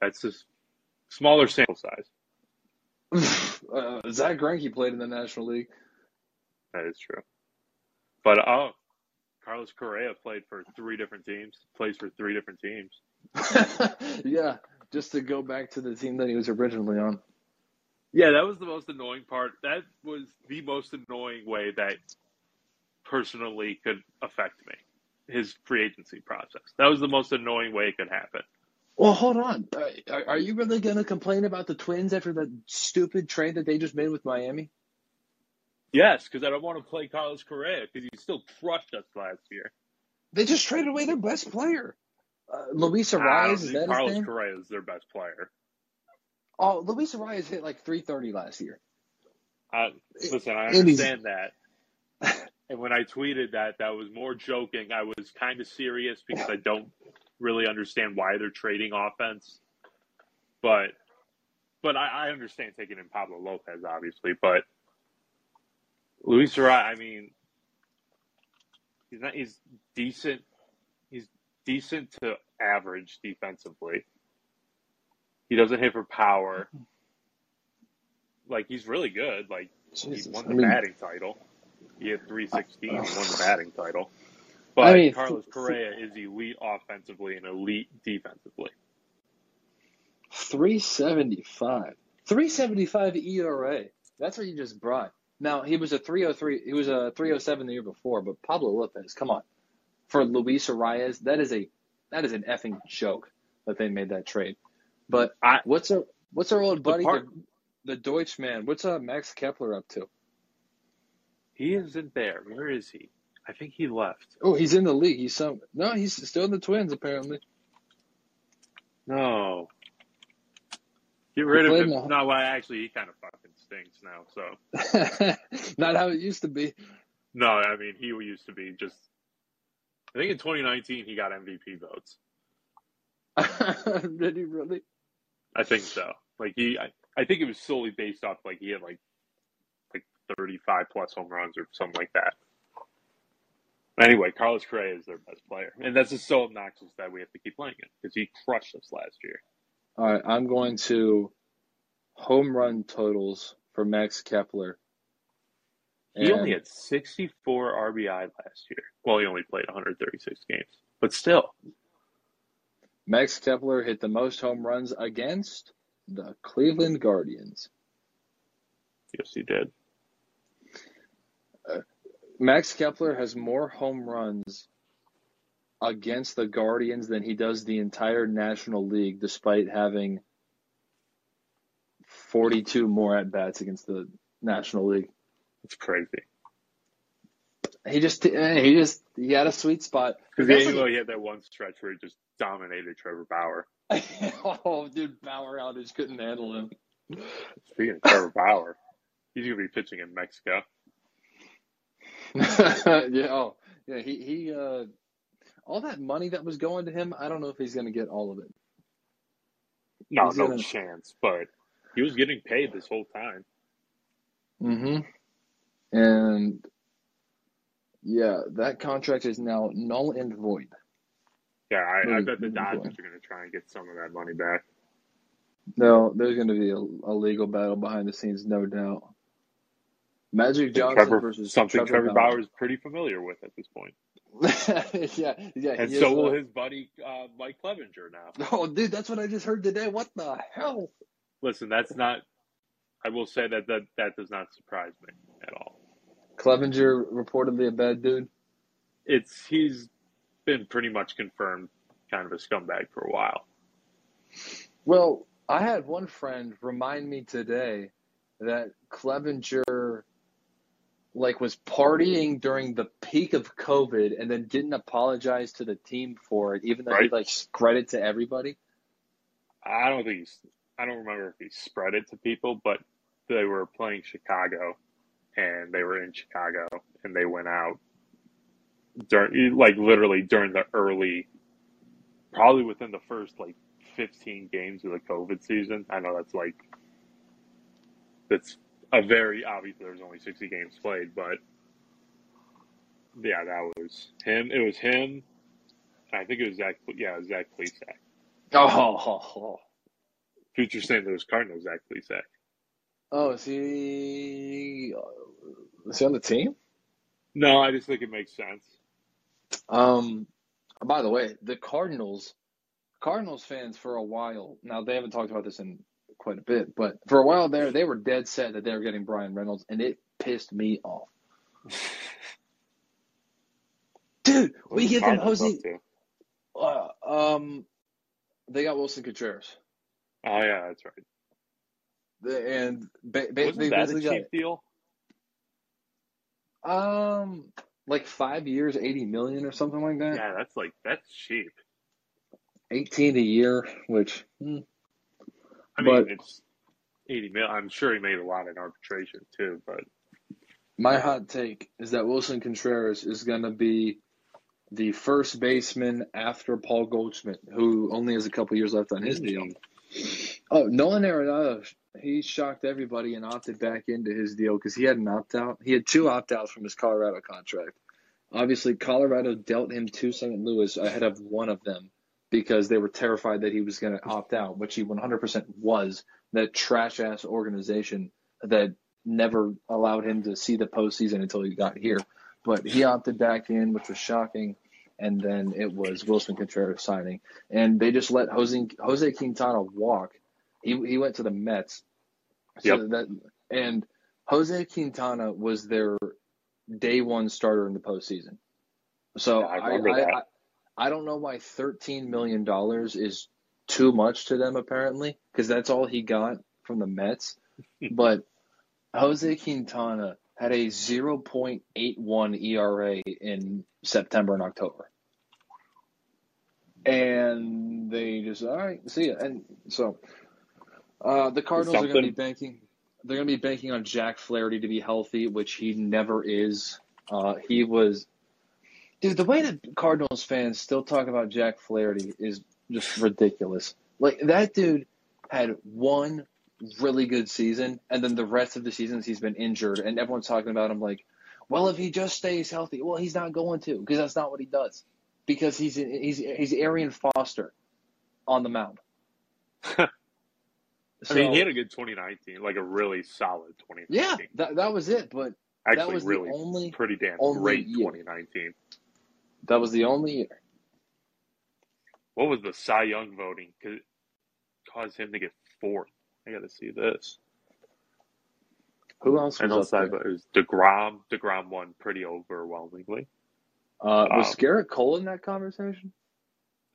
That's just smaller sample size. uh, Zack Greinke played in the National League. That is true. But oh, Carlos Correa played for three different teams. Plays for three different teams. yeah, just to go back to the team that he was originally on. Yeah, that was the most annoying part. That was the most annoying way that personally could affect me. His free agency process. That was the most annoying way it could happen. Well, hold on. Uh, Are, are you really going to complain about the Twins after that stupid trade that they just made with Miami? Yes, because I don't want to play Carlos Correa because he still crushed us last year. They just traded away their best player. Uh, Luis I is that Carlos his name? Correa is their best player. Oh, Luis Arraez hit like 330 last year. I, listen, I understand that. And when I tweeted that, that was more joking. I was kind of serious because I don't really understand why they're trading offense. But, but I, I understand taking in Pablo Lopez, obviously. But Luis Arraez, I mean, he's not. He's decent. He's decent to average defensively. He doesn't hit for power. Mm-hmm. Like he's really good. Like Jesus. he won I the mean, batting title. He had 316. He won the batting title. But I mean, Carlos th- Correa is elite offensively and elite defensively. 375. 375 ERA. That's what you just brought. Now, he was a 303, he was a 307 the year before, but Pablo Lopez, come on. For Luis Arraez, that is a that is an effing joke that they made that trade. But I- what's our what's our old buddy part- the, the Deutschman? What's uh, Max Kepler up to? He isn't there. Where is he? I think he left. Oh, he's in the league. He's some No, he's still in the Twins apparently. No. Get rid of him. in the- No, well, actually, he kind of fucking stinks now. So, Not how it used to be. no, I mean, he used to be just. I think in 2019 he got MVP votes. Did he really? I think so. Like he, I, I think it was solely based off like he had like, like 35 plus home runs or something like that. Anyway, Carlos Correa is their best player, and that's just so obnoxious that we have to keep playing it because he crushed us last year. All right, I'm going to home run totals for Max Kepler. He And only had 64 RBI last year. Well, he only played 136 games, but still, Max Kepler hit the most home runs against the Cleveland Guardians. yes, he did. Uh, Max Kepler has more home runs against the Guardians than he does the entire National League, despite having 42 more at bats against the National League. It's crazy He just he just he had a sweet spot. because That's he, had that one stretch where he just dominated Trevor Bauer. oh, dude, Bauer outage couldn't handle him. Speaking of Trevor Bauer, he's gonna be pitching in Mexico. yeah, oh, yeah. He he. Uh, all that money that was going to him, I don't know if he's going to get all of it. No, He's no gonna- chance. But he was getting paid this whole time. Mm-hmm. And yeah, that contract is now null and void. Yeah, I, I bet the Dodgers are gonna try and get some of that money back. No, there's going to be a, a legal battle behind the scenes, no doubt. Magic Johnson Trevor, versus something Trevor, Trevor Bauer is pretty familiar with at this point, yeah, yeah. and so will uh, his buddy uh, Mike Clevinger now. Oh, dude, that's what I just heard today. What the hell? Listen, that's not. I will say that that that does not surprise me at all. Clevinger reportedly a bad dude. It's he's been pretty much confirmed, kind of a scumbag for a while. Well, I had one friend remind me today that Clevinger like was partying during the peak of COVID and then didn't apologize to the team for it, even though he like spread it to everybody. I don't think he's. I don't remember if he spread it to people, but they were playing Chicago, and they were in Chicago, and they went out during, like literally during the early, probably within the first like 15 games of the COVID season. I know that's like, that's a very obviously there was only 60 games played, but yeah, that was him. It was him. I think it was Zach. Yeah, it was Zach Plesac. Oh, Future St. Louis Cardinals, Zach Plesac. Oh, is he is he on the team? No, I just think it makes sense. Um, by the way, the Cardinals, Cardinals fans for a while now they haven't talked about this in quite a bit, but for a while there they were dead set that they were getting Bryan Reynolds, and it pissed me off. Dude, we What's give them Jose. Uh, um, they got Willson Contreras, Oh yeah, that's right. The- and ba- ba- Wasn't that a cheap deal? um like five years, eighty million or something like that. Yeah, that's like that's cheap. Eighteen a year, which hmm, I mean, But- it's eighty mil. I'm sure he made a lot in arbitration too, but My hot take is that Willson Contreras is going to be the first baseman after Paul Goldschmidt, who only has a couple years left on his deal. Oh, Nolan Arenado, he shocked everybody and opted back into his deal because he had an opt out. He had two opt outs from his Colorado contract. Obviously, Colorado dealt him to St. Louis ahead of one of them because they were terrified that he was going to opt out, which he 100% was. That trash ass organization that never allowed him to see the postseason until he got here. But he opted back in, which was shocking. And then it was Willson Contreras signing, and they just let Jose Jose Quintana walk. He he went to the Mets. So Yep. that and Jose Quintana was their day one starter in the postseason. So Yeah, I I that. I, I don't know why thirteen million dollars is too much to them apparently because that's all he got from the Mets. but Jose Quintana had a 0.81 ERA in September and October. And they just, all right, see ya. And so uh, the Cardinals are going to be banking. They're going to be banking on Jack Flaherty to be healthy, which he never is. Uh, he was, dude. The way that Cardinals fans still talk about Jack Flaherty is just ridiculous. Like that dude had one really good season, and then the rest of the seasons he's been injured, and everyone's talking about him like, well, if he just stays healthy, well, he's not going to because that's not what he does. Because he's he's he's Arian Foster on the mound. I mean, he had a good 2019, like a really solid 2019. Yeah, that that was it. But actually, that was really the only pretty damn only great year. 2019. that was the only year. What was the Cy Young voting? Cause caused him to get fourth. I got to see this. Who else was up there? but it was Degrom. Degrom won pretty overwhelmingly. Uh, was um, Gerrit Cole in that conversation?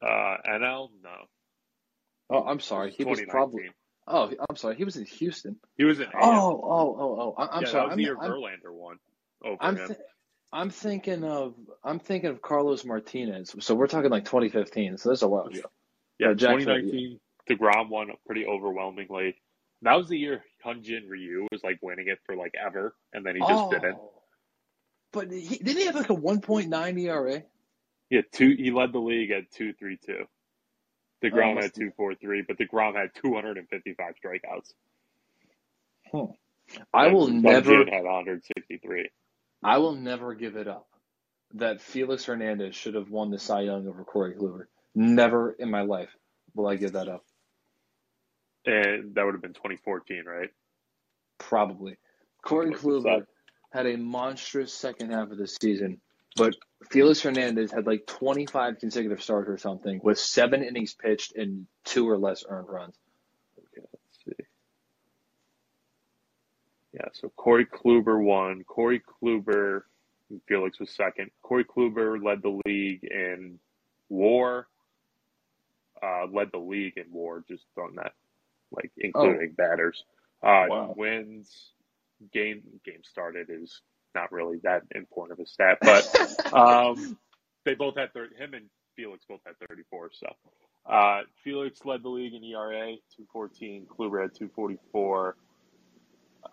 Uh, NL, no. Oh, I'm sorry. He was probably. Oh, I'm sorry. He was in Houston. He was in. Oh, oh, oh, oh. I- I'm yeah, sorry. That was I'm, the year I'm, Verlander won over I'm, him. thi- I'm thinking of I'm thinking of Carlos Martinez. So we're talking like 2015. So that's a while ago. yeah, Jackson, 2019. Degrom won pretty overwhelmingly. That was the year Hyunjin Ryu was like winning it for like ever, and then he just oh, didn't. But he didn't he have like a 1.9 ERA? He had two. He led the league at two three two. Degrom Oh, had two four three, but Degrom had 255 strikeouts. Hmm. I will And never had 163. I will never give it up that Felix Hernandez should have won the Cy Young over Corey Kluber. Never in my life will I give that up. And that would have been 2014, right? Probably. Corey Kluber had a monstrous second half of the season, but Felix Hernandez had like 25 consecutive starts or something with seven innings pitched and two or less earned runs. Okay, let's see. Yeah, so Corey Kluber won. Corey Kluber, Felix was second. Corey Kluber led the league in WAR. Uh, led the league in WAR, just on that, like including batters. Uh, Wow. Wins, game game started is not really that important of a stat, but um, they both had 30, him and Felix both had 34. So uh, Felix led the league in ERA, 214. Kluber had 244.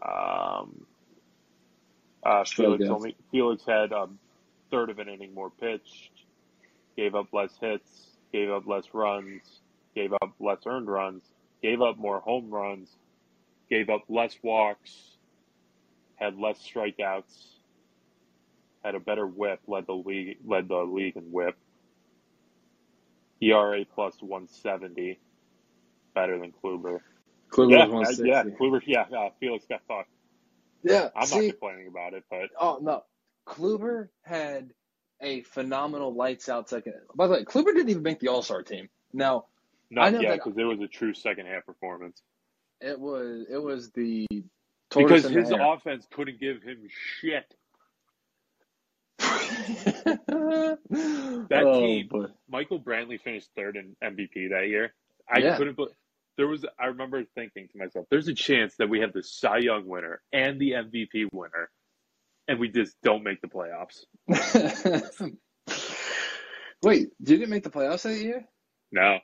Um, uh, Felix Strikeouts. only Felix had a third of an inning more pitched, gave up less hits, gave up less runs, gave up less earned runs, gave up more home runs, gave up less walks, had less strikeouts, had a better whip, led the league led the league in whip. ERA plus 170, better than Kluber. Kluber Yeah, was uh, yeah, 160. Kluber. Yeah, uh, Felix got fucked. Yeah, I'm see, not complaining about it, but oh no, Kluber had a phenomenal lights out second. By the way, Kluber didn't even make the All Star team. Now no, I know yeah, because it was a true second half performance. it was it was the Because his hare. offense couldn't give him shit. that oh, team- Boy. Michael Brantley finished third in MVP that year. I Yeah. couldn't. bel there was. I remember thinking to myself, "There's a chance that we have the Cy Young winner and the MVP winner, and we just don't make the playoffs." Wait, did it make the playoffs that year? No,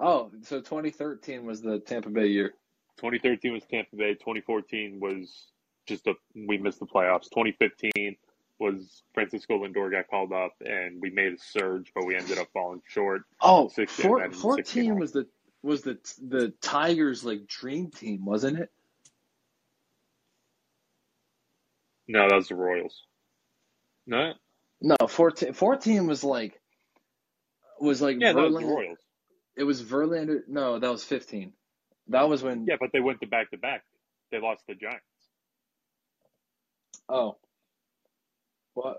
Oh, so 2013 was the Tampa Bay year. 2013 was Tampa Bay. 2014 was just a we missed the playoffs. 2015 was Francisco Lindor got called up and we made a surge, but we ended up falling short. Oh, Six- four, and 14 was the was the the Tigers like dream team, wasn't it? No, that was the Royals. No, No, 14, 14 was like was like yeah, that was the Verlander. Royals. It was Verlander. No, that was 15. That was when. Yeah, but they went to back to back. They lost the Giants. Oh. What?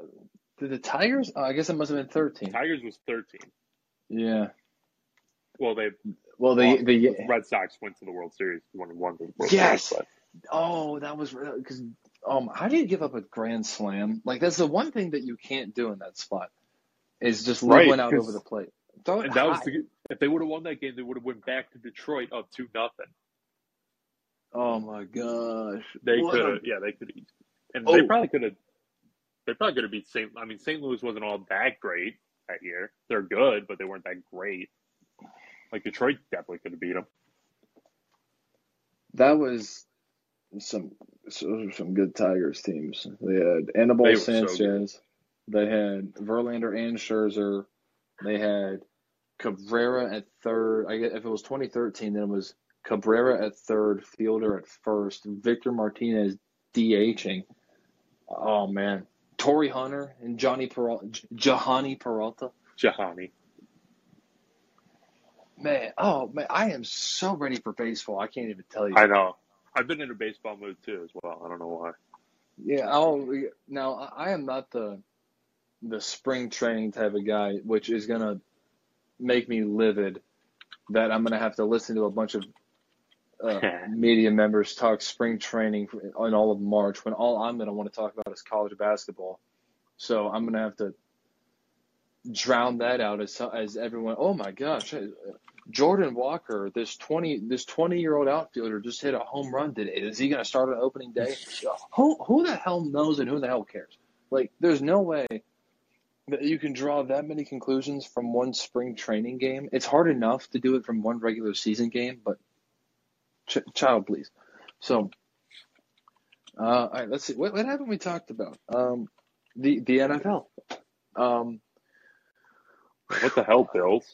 Did the Tigers? Oh, I guess it must have been 13. Tigers was 13. Yeah. Well, they Well, the lost. the Red Sox went to the World Series, won one World Yes! Series. oh, that was because um, how do you give up a grand slam? Like that's the one thing that you can't do in that spot is just leave Right, one out over the plate. It and that was the, if they would have won that game, they would have went back to Detroit up two nothing. Oh my gosh. They could have, yeah, they could have, and Oh. they probably could have. They probably could have beat St. I mean, St. Louis wasn't all that great that year. They're good, but they weren't that great. Like Detroit definitely could have beat them. That was some some some good Tigers teams. They had They were so Sanchez. they had Verlander and Scherzer. They had Cabrera at third. I guess if it was 2013, then it was Cabrera at third, Fielder at first, Victor Martinez DHing. Oh man, Torii Hunter and Jhonny Peralta, Jahani Peralta. Jahani. Man, oh man, I am so ready for baseball. I can't even tell you. I know. I've been in a baseball mood too as well. I don't know why. Yeah. Oh, now I am not the the spring training type of guy, which is gonna make me livid. That I'm gonna have to listen to a bunch of uh, media members talk spring training in all of March when all I'm gonna want to talk about is college basketball. So I'm gonna have to drown that out as as everyone. Oh my gosh, Jordan Walker, this twenty this twenty year old outfielder just hit a home run today. Is he going to start on opening day? Who who the hell knows and who the hell cares? Like, there's no way that you can draw that many conclusions from one spring training game. It's hard enough to do it from one regular season game, but ch- child, please. So, uh, all right, let's see. What, what haven't we talked about? Um, the the NFL. Um, what the hell, Bills?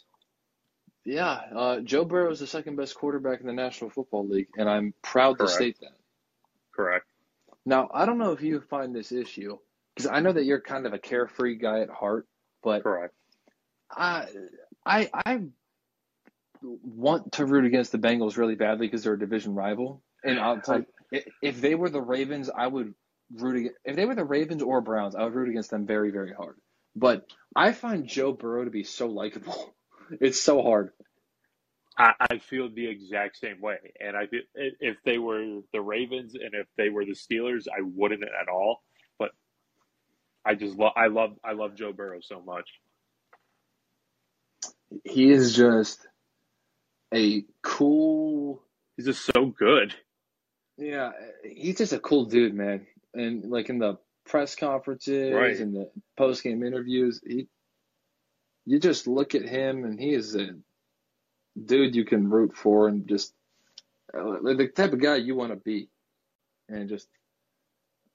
Yeah, uh, Joe Burrow is the second best quarterback in the National Football League, and I'm proud Correct. to state that. Correct. Now, I don't know if you find this issue because I know that you're kind of a carefree guy at heart, but correct. I I I want to root against the Bengals really badly because they're a division rival, and I'll tell you, if they were the Ravens, I would root against, if they were the Ravens or Browns, I would root against them very very hard. But I find Joe Burrow to be so likable. It's so hard. I, I feel the exact same way, and I feel if they were the Ravens and if they were the Steelers, I wouldn't at all. I just love, I love, I love Joe Burrow so much. He is just a cool. He's just so good. Yeah, he's just a cool dude, man. And like in the press conferences right. and the post game interviews, he you just look at him and he is a dude you can root for and just uh, the type of guy you want to be. And just,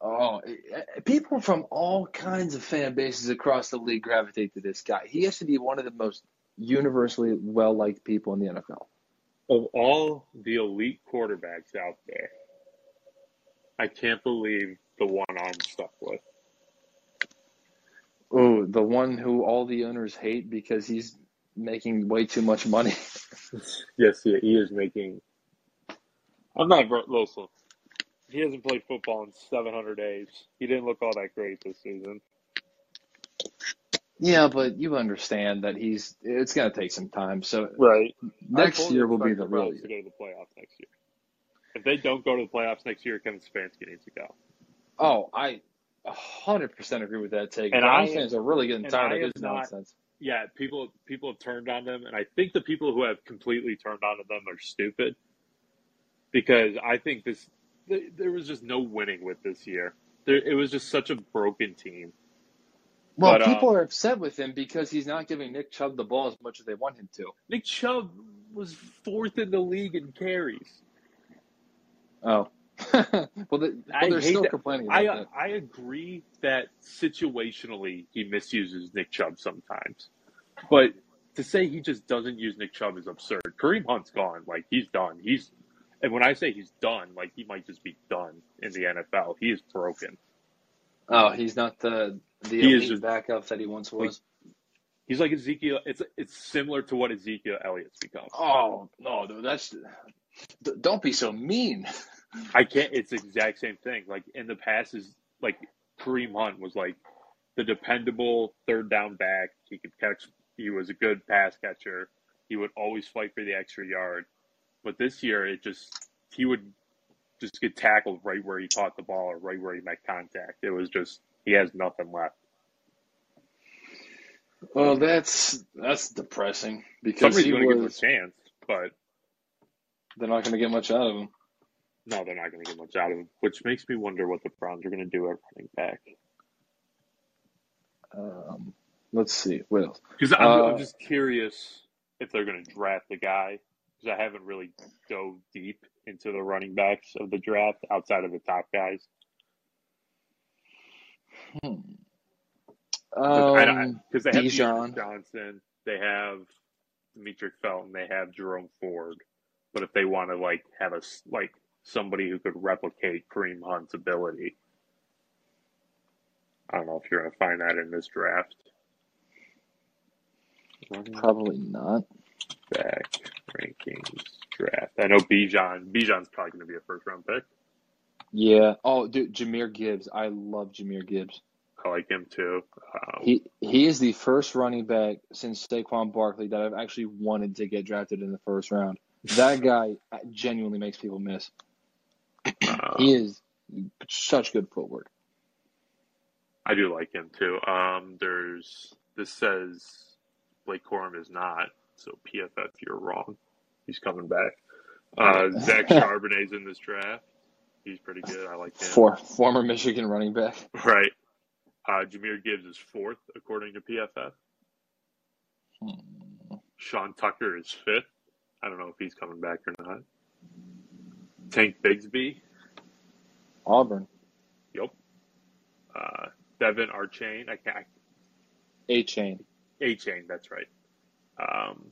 oh, eh, eh, people from all kinds of fan bases across the league gravitate to this guy. He has to be one of the most universally well liked people in the NFL. Of all the elite quarterbacks out there, I can't believe the one I'm stuck with. Oh, the one who all the owners hate because he's making way too much money. yes, yeah, he is making. I'm not listen. He hasn't played football in 700 days. He didn't look all that great this season. Yeah, but you understand that he's. It's going to take some time. So right next year will be the real year. To go to the playoffs next year. If they don't go to the playoffs next year, Kevin Stefanski needs to go. Oh, I hundred percent agree with that take. And Browns fans are really getting tired of his not, nonsense. Yeah, people people have turned on them, and I think the people who have completely turned on them are stupid. Because I think this there was just no winning with this year. There, it was just such a broken team. Well, but, people uh, are upset with him because he's not giving Nick Chubb the ball as much as they want him to. Nick Chubb was fourth in the league in carries. Oh, well, the, well they're still that. complaining. I that. I agree that situationally he misuses Nick Chubb sometimes, but to say he just doesn't use Nick Chubb is absurd. Kareem Hunt's gone. Like he's done. He's and when I say he's done, like he might just be done in the NFL. He is broken. Oh, he's not the the he elite backup that he once was. Like, he's like Ezekiel. It's it's similar to what Ezekiel Elliott's become. Oh no, dude, that's don't be so mean. I can't. It's the exact same thing. Like in the past, is like Kareem Hunt was like the dependable third down back. He could catch. He was a good pass catcher. He would always fight for the extra yard. But this year, it just he would just get tackled right where he caught the ball or right where he met contact. It was just he has nothing left. Well, that's that's depressing because somebody's going to give him a chance, but they're not going to get much out of him. No, they're not going to get much out of him, which makes me wonder what the Browns are going to do at running back. Um, let's see what else. Because I'm, uh, I'm, just curious if they're going to draft a guy because I haven't really dove deep into the running backs of the draft outside of the top guys. Hmm. Um, because they have Dijon. Johnson, they have Demetric Felton, they have Jerome Ford. But if they want to like have a like somebody who could replicate Kareem Hunt's ability, I don't know if you're going to find that in this draft. Probably not. Back rankings draft. I know Bijan. Bijan's probably going to be a first round pick. Yeah. Oh, dude, Jahmyr Gibbs. I love Jahmyr Gibbs. I like him too. Um, He he is the first running back since Saquon Barkley that I've actually wanted to get drafted in the first round. That guy genuinely makes people miss. uh, He is such good footwork. I do like him too. Um, there's this says Blake Corum is not, so PFF, you're wrong. He's coming back. Uh, Zach Charbonnet's in this draft. He's pretty good. I like him. For former Michigan running back. Right. Uh, Jahmyr Gibbs is fourth according to PFF. Hmm. Sean Tucker is fifth. I don't know if he's coming back or not. Tank Bigsby. Auburn. Yep. Uh, De'Von Achane. I can't. A chain. A Chain. That's right. Um,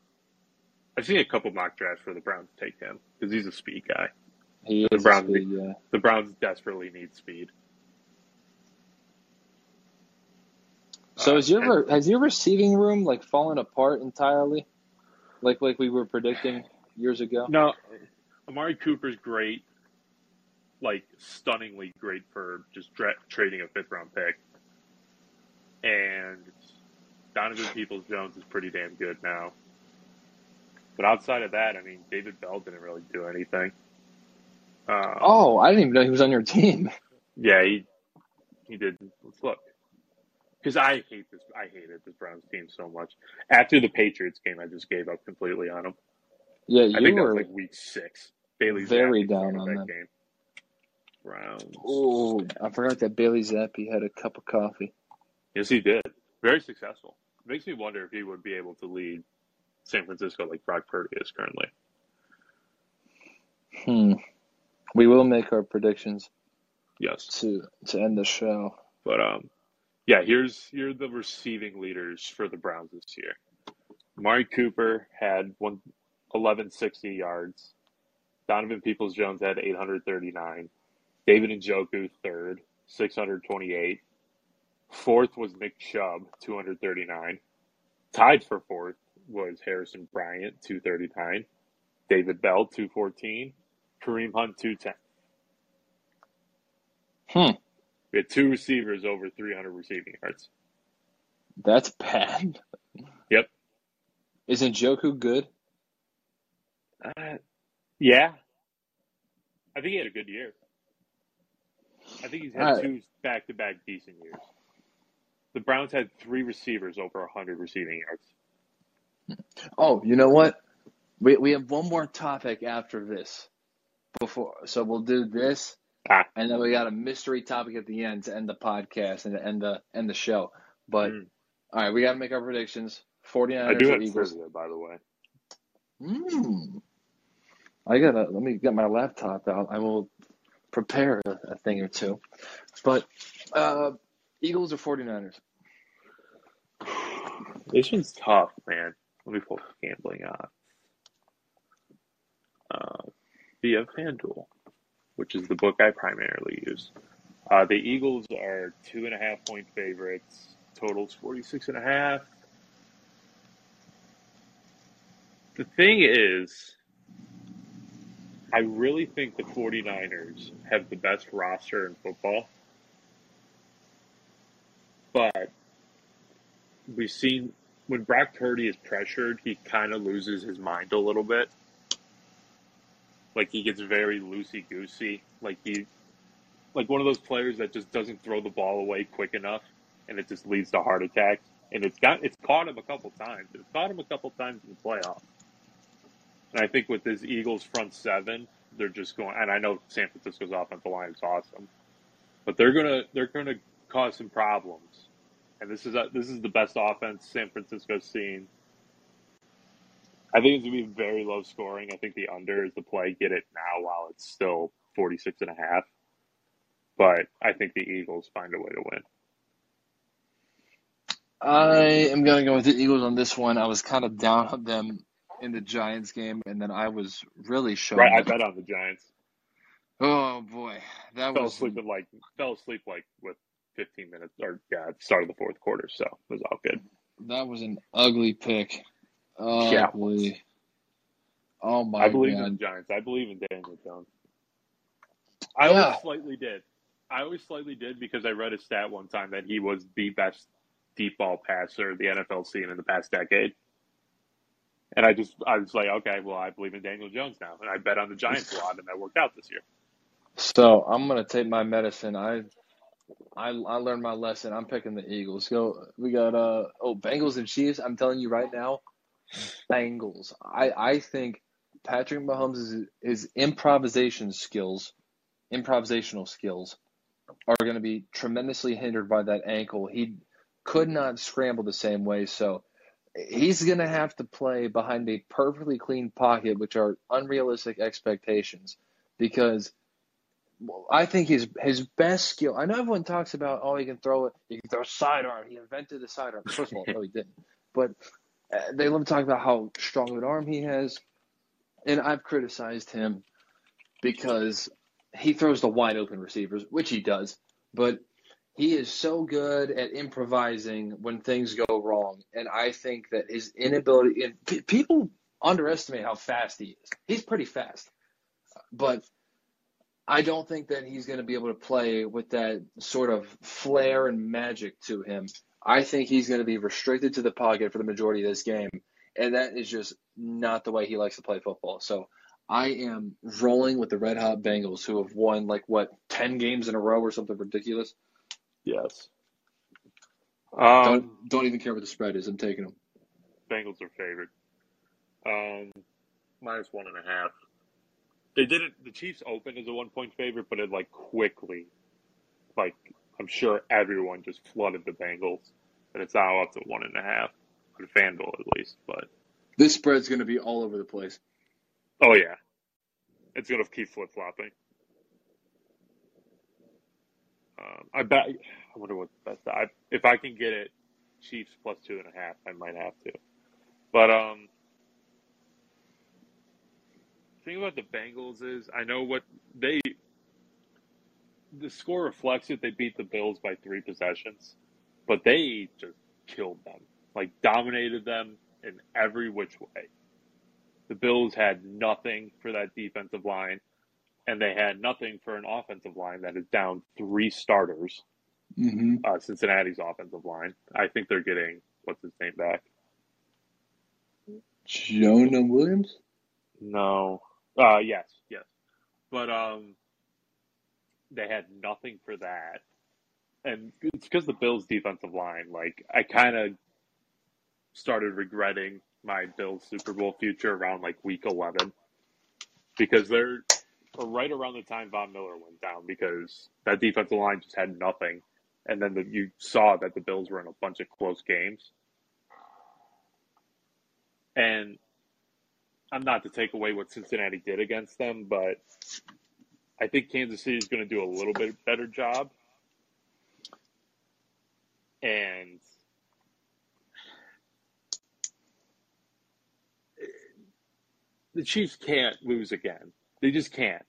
I've seen a couple mock drafts for the Browns take him because he's a speed guy. He The Browns- speed, yeah. The Browns desperately need speed. So Uh, is your and- has your receiving room like fallen apart entirely? Like like we were predicting years ago? No, Amari Cooper's great, like stunningly great for just dra- trading a fifth round pick, and Donovan Peoples Jones is pretty damn good now. But outside of that, I mean, David Bell didn't really do anything. Um, Oh, I didn't even know he was on your team. yeah, he he did. Let's look. Because I hate this, I hated this Browns team so much. After the Patriots game, I just gave up completely on them. Yeah, I you think that was like week six. Bailey very Zappe down on that them. game. Browns. Oh, I forgot that Bailey Zappe had a cup of coffee. Yes, he did. Very successful. Makes me wonder if he would be able to lead San Francisco like Brock Purdy is currently. Hmm. We will make our predictions Yes, to to end the show. but um, yeah. Here's here are the receiving leaders for the Browns this year. Amari Cooper had one eleven sixty yards. Donovan Peoples Jones had 839. David Njoku third, 628. Fourth was Nick Chubb, 239. Tied for fourth was Harrison Bryant, 239. David Bell, 214. Kareem Hunt, 210. Hmm. We had two receivers over 300 receiving yards. That's bad. Yep. Isn't Njoku good? Uh, yeah. I think he had a good year. I think he's had two back to back decent years. The Browns had three receivers over 100 receiving yards. Oh, you know what? We we have one more topic after this. Before so we'll do this Ah. and then we got a mystery topic at the end to end the podcast and to end the end the show. But Mm. all right, we gotta make our predictions. 49ers I do have Eagles. trivia, by the way. Mm. I gotta let me get my laptop out. I will prepare a, a thing or two. But uh, Eagles or 49ers? This one's tough, man. Let me pull gambling on. Uh, via FanDuel, which is the book I primarily use. Uh, the Eagles are two and a half point favorites. Totals 46 and a half. The thing is, I really think the 49ers have the best roster in football. But we've seen when Brock Purdy is pressured, he kind of loses his mind a little bit. Like he gets very loosey goosey. Like he, like one of those players that just doesn't throw the ball away quick enough, and it just leads to heart attacks. And it's got it's caught him a couple times. It's caught him a couple times in the playoffs. And I think with this Eagles front seven, they're just going. And I know San Francisco's offensive line is awesome, but they're gonna they're gonna cause some problems. And this is a, this is the best offense San Francisco's seen. I think it's gonna be very low scoring. I think the under is the play. Get it now while it's still 46 and a half. But I think the Eagles find a way to win. I am gonna go with the Eagles on this one. I was kind of down on them in the Giants game, and then I was really shown. Right, I bet on the Giants. Oh boy, that fell was asleep like fell asleep like with 15 minutes or yeah, start of the fourth quarter, so it was all good. that was an ugly pick. Yeah. Ugly. Oh my I believe god. in the Giants. I believe in Daniel Jones. I Yeah. always slightly did. I always slightly did because I read a stat one time that he was the best deep ball passer the NFL's seen in the past decade. And I just I was like, okay, well, I believe in Daniel Jones now, and I bet on the Giants a lot, and that worked out this year. So I'm gonna take my medicine. I, I, I learned my lesson. I'm picking the Eagles. Go. We got uh oh Bengals and Chiefs. I'm telling you right now, Bengals. I I think Patrick Mahomes' his improvisation skills, improvisational skills, are going to be tremendously hindered by that ankle. He could not scramble the same way, so he's going to have to play behind a perfectly clean pocket, which are unrealistic expectations, because I think his his best skill. I know everyone talks about oh he can throw it, he can throw a sidearm. He invented the sidearm. First of all, no, he didn't. But uh, they love to talk about how strong of an arm he has, and I've criticized him because he throws the wide open receivers, which he does, but he is so good at improvising when things go wrong, and I think that his inability and p- people underestimate how fast he is. He's pretty fast, but I don't think that he's going to be able to play with that sort of flair and magic to him. I think he's going to be restricted to the pocket for the majority of this game, and that is just not the way he likes to play football. So I am rolling with the Red Hot Bengals, who have won like what ten games in a row or something ridiculous. Yes. Um, don't don't even care what the spread is. I'm taking them. Bengals are favored. Um, minus one and a half. They did it. The Chiefs opened as a one point favorite, but it like quickly, like I'm sure everyone just flooded the Bengals, and it's now up to one and a half on FanDuel at least. But This spread's going to be all over the place. oh yeah, it's gonna keep flip flopping. Um, I bet. I wonder what the best. I, if I can get it, Chiefs plus two and a half, I might have to. But um, thing about the Bengals is, I know what they. The score reflects it. They beat the Bills by three possessions, but they just killed them, like dominated them in every which way. The Bills had nothing for that defensive line, and they had nothing for an offensive line that is down three starters. Mm-hmm. Uh, Cincinnati's offensive line. I think they're getting what's his name back. Jonah Williams. No. Uh yes, yes. But um they had nothing for that. And it's because the Bills defensive line, like I kind of started regretting my Bills Super Bowl future around like week 11 because they're right around the time Von Miller went down because that defensive line just had nothing. And then the, you saw that the Bills were in a bunch of close games. And I'm not to take away what Cincinnati did against them, but I think Kansas City is going to do a little bit better job. And the Chiefs can't lose again. They just can't.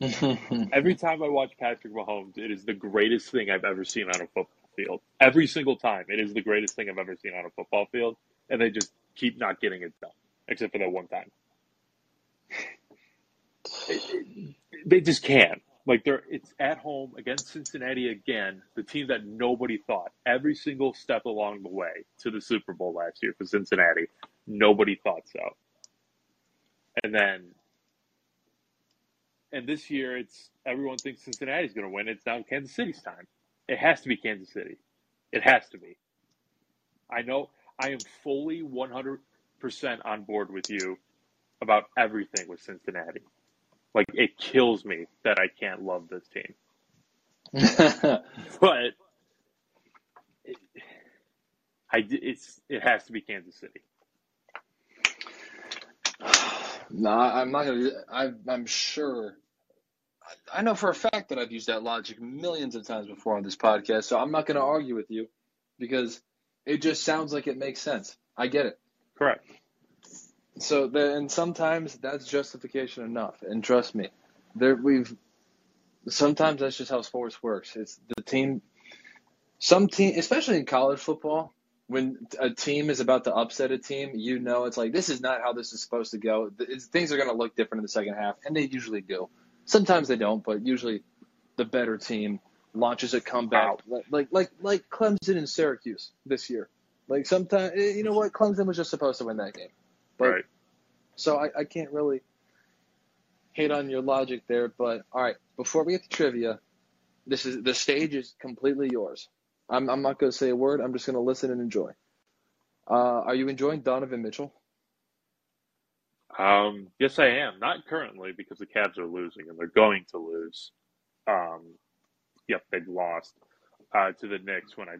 Every time I watch Patrick Mahomes, it is the greatest thing I've ever seen on a football field. Every single time, it is the greatest thing I've ever seen on a football field, and they just keep not getting it done, except for that one time. They just can't. Like they're, it's at home against Cincinnati again, the team that nobody thought every single step along the way to the Super Bowl last year for Cincinnati, nobody thought so. And then and this year, it's everyone thinks Cincinnati's going to win. It's now Kansas City's time. It has to be Kansas City. It has to be. I know I am fully 100% on board with you about everything with Cincinnati. Like, it kills me that I can't love this team. But it, I, it's, it has to be Kansas City. no, I'm not gonna. I, I'm sure. I- I know for a fact that I've used that logic millions of times before on this podcast, so I'm not going to argue with you because it just sounds like it makes sense. I get it. Correct. So then sometimes that's justification enough. And trust me, there we've sometimes that's just how sports works. It's the team some team especially in college football, when a team is about to upset a team, you know it's like this is not how this is supposed to go. It's, things are going to look different in the second half, and they usually do. Sometimes they don't, but usually the better team launches a comeback, like like like, like Clemson and Syracuse this year. Like sometimes, eh, you know what, Clemson was just supposed to win that game, but right. so I, I can't really hate on your logic there. But all right, before we get to trivia, this is the stage is completely yours. I'm I'm not going to say a word. I'm just going to listen and enjoy. Uh, are you enjoying Donovan Mitchell? Um, yes, I am. Not currently because the Cavs are losing and they're going to lose. Um, yep, they've lost uh, to the Knicks when I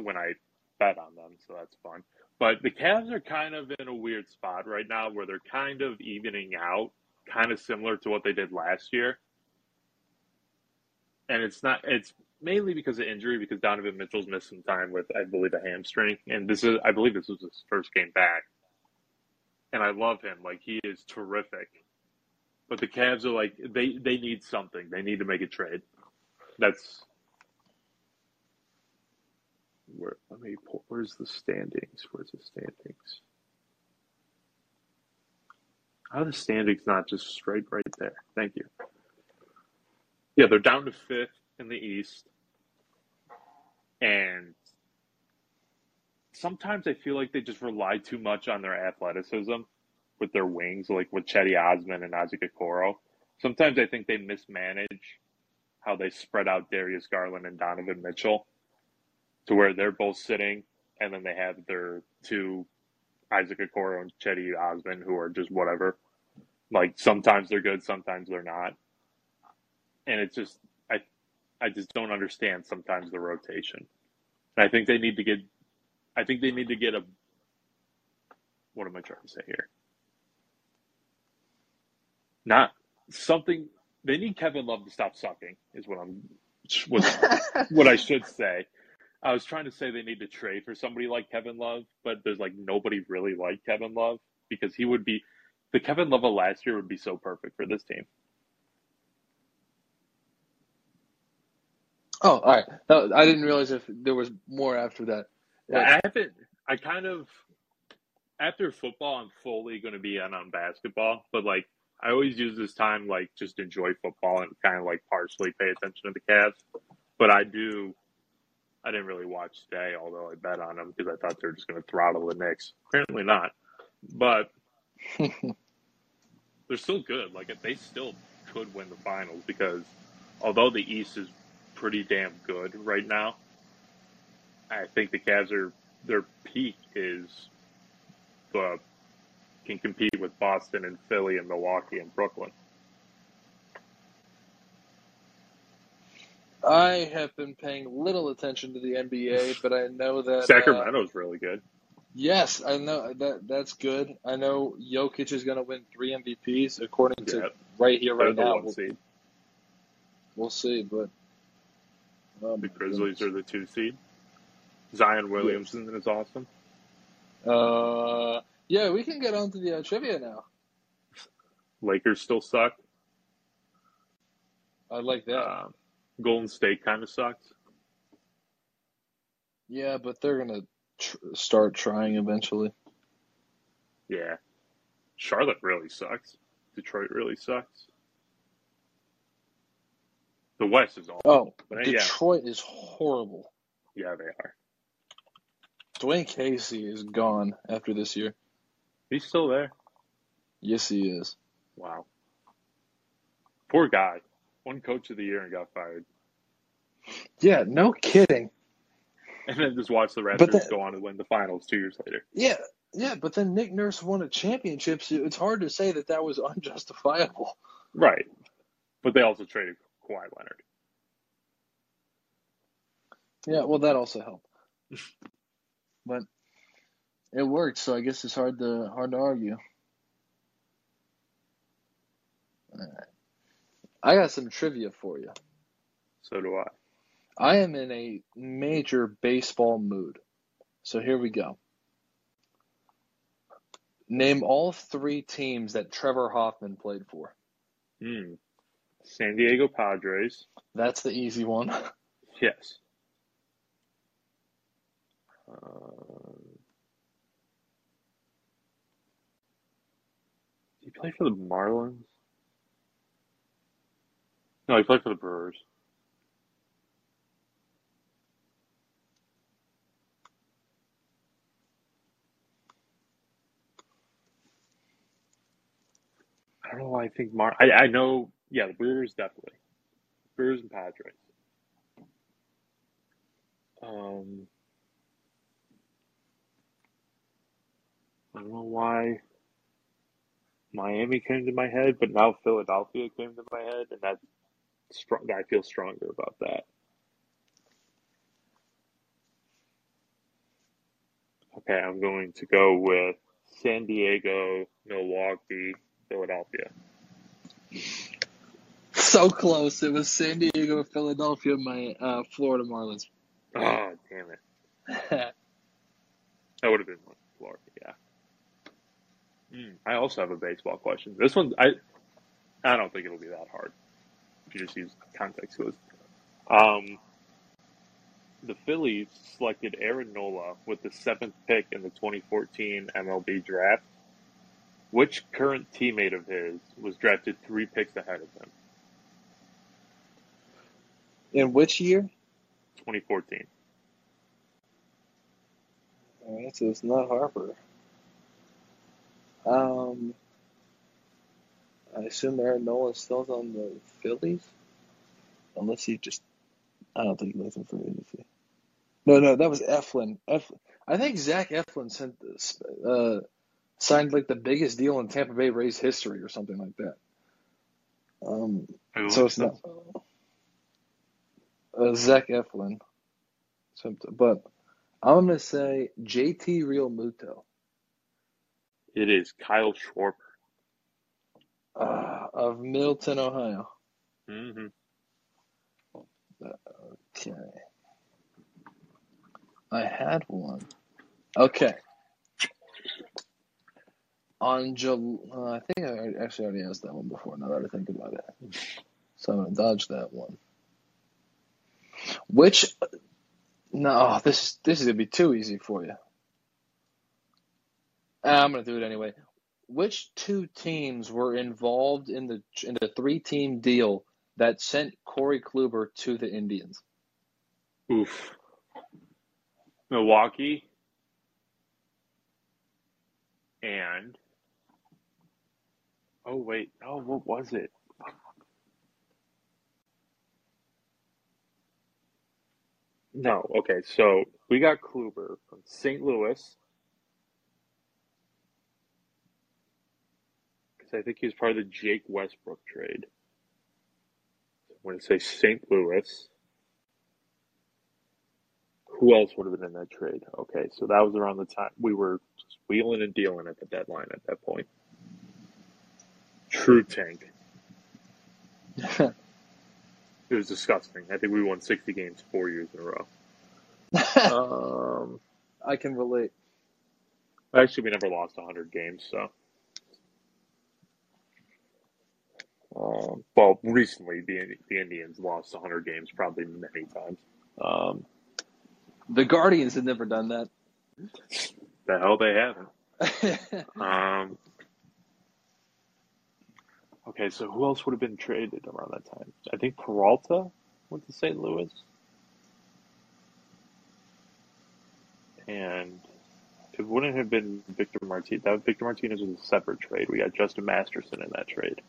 when I bet on them, so that's fun. But the Cavs are kind of in a weird spot right now where they're kind of evening out, kind of similar to what they did last year. And it's not it's mainly because of injury because Donovan Mitchell's missed some time with I believe a hamstring and this is I believe this was his first game back. And I love him. Like he is terrific. But the Cavs are like they they need something. They need to make a trade. That's where let me pull, where's the standings? Where's the standings? How the standings not just straight right there? Thank you. Yeah, they're down to fifth in the East. And sometimes I feel like they just rely too much on their athleticism with their wings, like with Cedi Osman and Okoro. Sometimes I think they mismanage how they spread out Darius Garland and Donovan Mitchell to where they're both sitting and then they have their two Isaac Okoro and Cedi Osman who are just whatever. Like sometimes they're good, sometimes they're not. And it's just I I just don't understand sometimes the rotation. And I think they need to get I think they need to get a what am I trying to say here? Not something they need Kevin Love to stop sucking is what I'm what, what I should say. I was trying to say they need to trade for somebody like Kevin Love, but there's like nobody really like Kevin Love because he would be the Kevin Love of last year would be so perfect for this team. Oh, all right. No, I didn't realize if there was more after that. I haven't. I kind of after football, I'm fully going to be in on basketball, but like I always use this time like just enjoy football and kind of like partially pay attention to the Cavs. But I do. I didn't really watch today, although I bet on them because I thought they were just going to throttle the Knicks. Apparently not, but they're still good. Like they still could win the finals because although the East is pretty damn good right now, I think the Cavs are their peak is the can compete with Boston and Philly and Milwaukee and Brooklyn. I have been paying little attention to the NBA, but I know that Sacramento's uh, really good. Yes, I know that that's good. I know Jokic is going to win three MVPs according to right here, right now. We'll, we'll, see, but oh the Grizzlies goodness. are the two seed. Zion Williamson yes. is awesome. Uh, yeah, we can get on to the uh, trivia now. Lakers still suck. I like that. Uh, Golden State kind of sucks. Yeah, but they're gonna tr- start trying eventually. Yeah, Charlotte really sucks. Detroit really sucks. The West is all. Oh, but, Detroit yeah. is horrible. Yeah, they are. Dwane Casey is gone after this year. He's still there. Yes, he is. Wow. Poor guy. Won coach of the year and got fired. Yeah, no kidding. And then just watch the Raptors go on to win the finals two years later. Yeah, yeah, but then Nick Nurse won a championship. So it's hard to say that that was unjustifiable. Right, but they also traded Kawhi Leonard. Yeah, well, that also helped. but it worked, so I guess it's hard to hard to argue. I got some trivia for you. So do I. I am in a major baseball mood. So here we go. Name all three teams that Trevor Hoffman played for. Hmm. San Diego Padres. That's the easy one. Yes. Um, did he play for the Marlins? No, he played for the Brewers. I don't know why I think Mar. I, I know, yeah, the Brewers definitely. Brewers and Padres. Um, I don't know why Miami came to my head, but now Philadelphia came to my head, and that's strong. I feel stronger about that. Okay, I'm going to go with San Diego, Milwaukee, Philadelphia. so close. It was San Diego, Philadelphia, my uh, Florida Marlins. Oh, damn it. That would have been one, Florida, yeah. Mm, I also have a baseball question. This one, I I don't think it'll be that hard. If you just use context clues. Um, the Phillies selected Aaron Nola with the seventh pick in the 2014 MLB draft. Which current teammate of his was drafted three picks ahead of him? In which year? 2014. All right, so it's not Harper. Um, I assume Aaron Nola still on the Phillies, unless he just. I don't think he lives in free agency. No, no, that was Eflin. Eflin. I think Zach Eflin sent this, uh, signed like the biggest deal in Tampa Bay Rays history or something like that. Um, so it's not uh, Zach Eflin. But I'm gonna say JT Realmuto It is Kyle Schwarber. uh, of Middletown, Ohio. hmm Okay. I had one. Okay. On July, uh, I think I actually already asked that one before. Now that I think about it, so I'm gonna dodge that one. Which? No, oh, this this is gonna be too easy for you. Ah, I'm gonna do it anyway. Which two teams were involved in the in the three team deal that sent Corey Kluber to the Indians? Oof. Milwaukee and oh wait, oh what was it? No, okay, so we got Kluber from St. Louis because I think he was part of the Jake Westbrook trade. I'm going to say St. Louis. Who else would have been in that trade? Okay, so that was around the time we were just wheeling and dealing at the deadline at that point. True tank. It was disgusting. I think we won 60 games four years in a row. Um, I can relate. actually, we never lost 100 games, so. Um, well, recently the the Indians lost 100 games, probably many times. Um, The Guardians had never done that. the hell they haven't. Um, okay, so who else would have been traded around that time? I think Peralta went to St. Louis. And it wouldn't have been Victor Martinez. That Victor Martinez was a separate trade. We got Justin Masterson in that trade.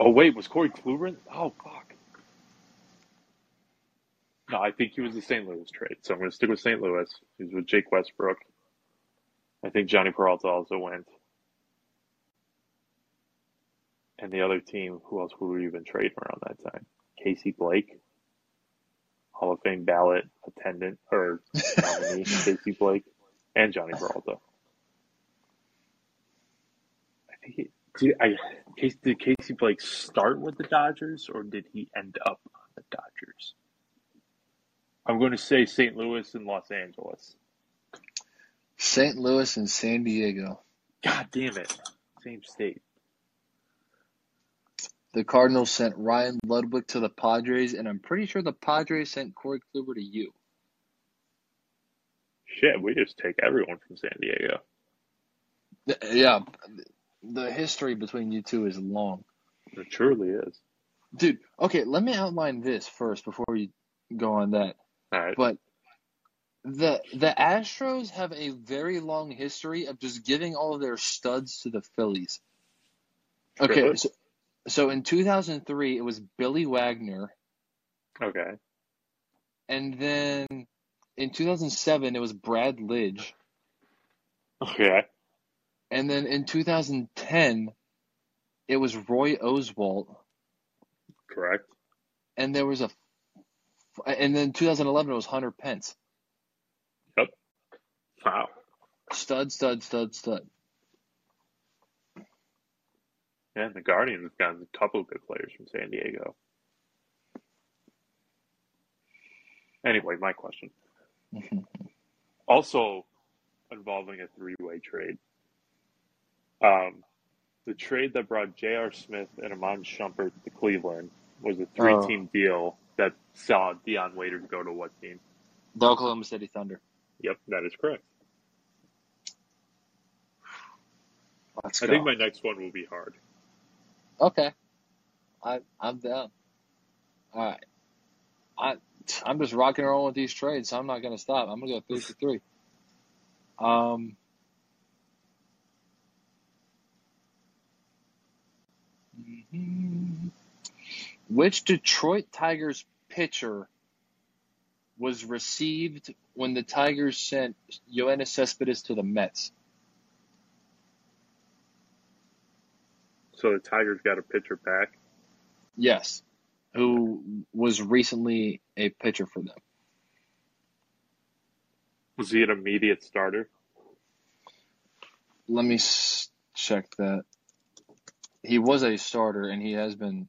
Oh wait, was Corey Kluber? Oh fuck. No, I think he was the St. Louis trade. So I'm going to stick with St. Louis. He's with Jake Westbrook. I think Jhonny Peralta also went. And the other team, who else would we even trade around that time? Casey Blake, Hall of Fame ballot attendant or nominee, Casey Blake, and Jhonny Peralta. I think he, did, I, Casey, did Casey Blake start with the Dodgers or did he end up on the Dodgers? I'm going to say St. Louis and Los Angeles. St. Louis and San Diego. God damn it. Same state. The Cardinals sent Ryan Ludwick to the Padres, and I'm pretty sure the Padres sent Corey Kluber to you. Shit, we just take everyone from San Diego. Yeah, the history between you two is long. It truly is. Dude, okay, let me outline this first before you go on that. All right. But the the Astros have a very long history of just giving all of their studs to the Phillies. Okay, Really? so, so in 2003 it was Billy Wagner, Okay. and then in 2007 it was Brad Lidge, Okay. and then in 2010 it was Roy Oswalt, Correct. and there was a, and then 2011 it was Hunter Pence. Yep. Wow. Stud, stud, stud, stud. Yeah, and the Guardians have gotten a couple of good players from San Diego. Anyway, my question. Also involving a three way trade. Um, the trade that brought J.R. Smith and Iman Shumpert to Cleveland was a three team deal that saw Dion Waiters go to what team? The Oklahoma City Thunder. Yep, that is correct. Let's I go. think my next one will be hard. Okay. I I'm down. All right. I I'm just rocking and rolling with these trades, so I'm not gonna stop. I'm gonna go three for three. Um. mhm. Which Detroit Tigers pitcher was received when the Tigers sent Yoenis Cespedes to the Mets? So the Tigers got a pitcher back. Yes. Who was recently a pitcher for them. Was he an immediate starter? Let me check that. He was a starter and he has been.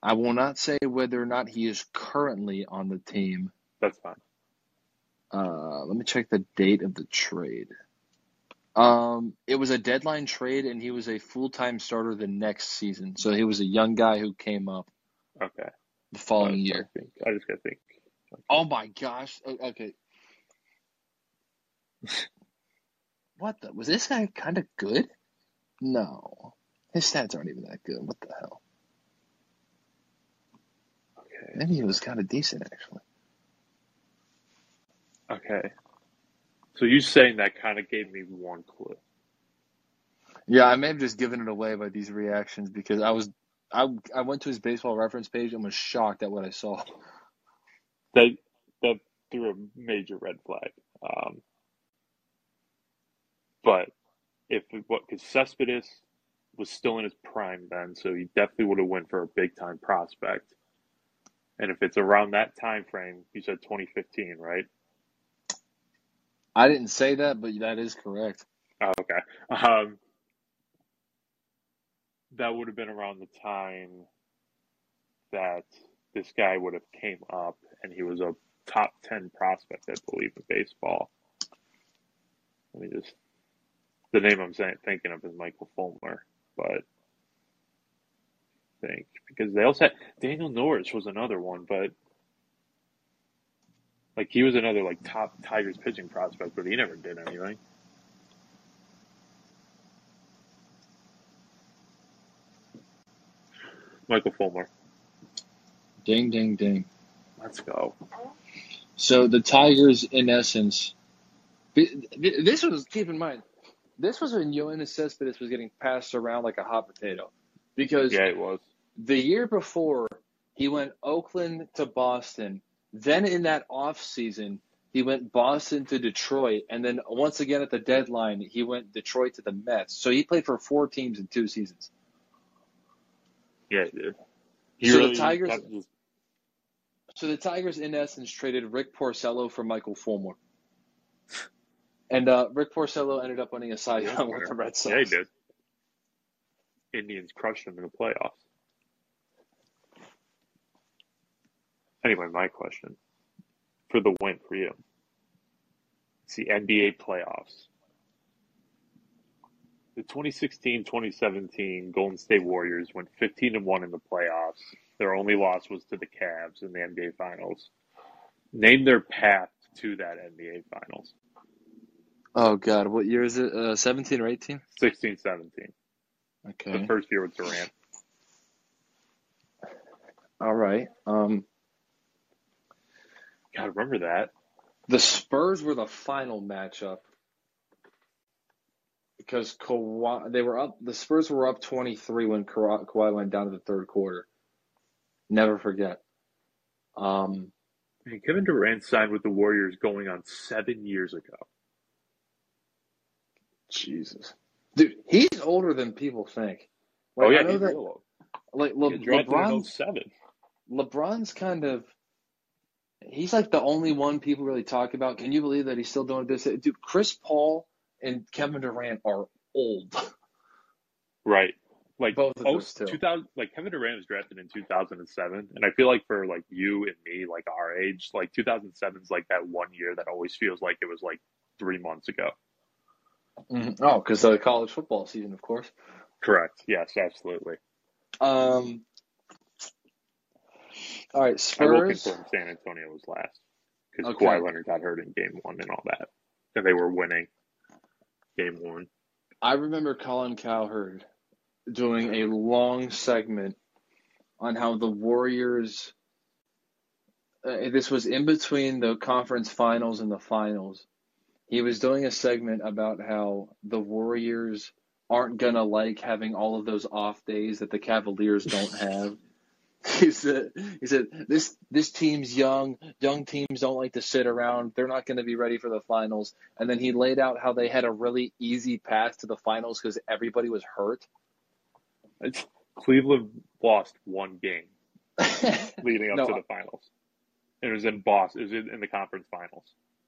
I will not say whether or not he is currently on the team. That's fine. Uh, let me check the date of the trade. Um, it was a deadline trade and he was a full time starter the next season. So he was a young guy who came up Okay. the following I year. think I just gotta think. Oh my gosh. Okay. What the? Was this guy kind of good? No. His stats aren't even that good. What the hell? Okay. Maybe he was kind of decent, actually. Okay. So you saying that kind of gave me one clue. Yeah, I may have just given it away by these reactions because I was. I, I went to his baseball reference page and was shocked at what I saw. That that threw a major red flag. Um, but if what because Cespedes was still in his prime then, so he definitely would have went for a big time prospect. And if it's around that time frame, you said 2015, right? I didn't say that, but that is correct. Oh, okay. Um, that would have been around the time that this guy would have came up, and he was a top ten prospect, I believe, in baseball. Let me just the name I'm saying, thinking of is Michael Fulmer, but I think because they also had Daniel Norris was another one, but like he was another like top Tigers pitching prospect, but he never did anything. Michael Fulmer. Ding, ding, ding. Let's go. So the Tigers, in essence, th- th- this was keep in mind, this was when Yoenis Cespedes was getting passed around like a hot potato, because Yeah, it was. the year before he went Oakland to Boston. Then in that off season, he went Boston to Detroit, and then once again at the deadline, he went Detroit to the Mets. So he played for four teams in two seasons. Yeah, he did. He So the Tigers- this- So the Tigers, in essence, traded Rick Porcello for Michael Fulmer. And uh, Rick Porcello ended up winning a Cy Young with the Red Sox. Yeah, he did. Indians crushed him in the playoffs. Anyway, my question for the win for you. It's the NBA playoffs. The 2016-2017 Golden State Warriors went 15 and 1 in the playoffs. Their only loss was to the Cavs in the NBA Finals. Name their path to that NBA Finals. Oh God, what year is it? Uh, 17 or 18? 16, 17. Okay. The first year with Durant. All right. Um, God, remember that? the Spurs were the final matchup because Kawhi, they were up. The Spurs were up 23 when Kawhi Kawhi went down to the third quarter. Never forget. Um, Man, Kevin Durant signed with the Warriors going on seven years ago. Jesus, dude, he's older than people think. Like, oh yeah, I know he's that. real old. Like He Le- got drafted in LeBron's 07. LeBron's kind of he's like the only one people really talk about. Can you believe that he's still doing this? Dude, Chris Paul and Kevin Durant are old. Right. Like Both of those 2000, like Kevin Durant was drafted in 2007, and I feel like for like you and me, like our age, like 2007 is like that one year that always feels like it was like three months ago. Mhm. Oh, because the college football season, of course. Correct. Yes, absolutely. Um. All right, Spurs. I will confirm San Antonio was last because Okay. Kawhi Leonard got hurt in Game One and all that, and they were winning Game One. I remember Colin Cowherd doing a long segment on how the Warriors. Uh, this was in between the conference finals and the finals. He was doing a segment about how the Warriors aren't gonna like having all of those off days that the Cavaliers don't have. He said, "He said this this team's young. Young teams don't like to sit around. They're not going to be ready for the finals." And then he laid out how they had a really easy path to the finals because everybody was hurt. It's, Cleveland lost one game leading up No, to the finals. And it was in Boston. It was in, in the conference finals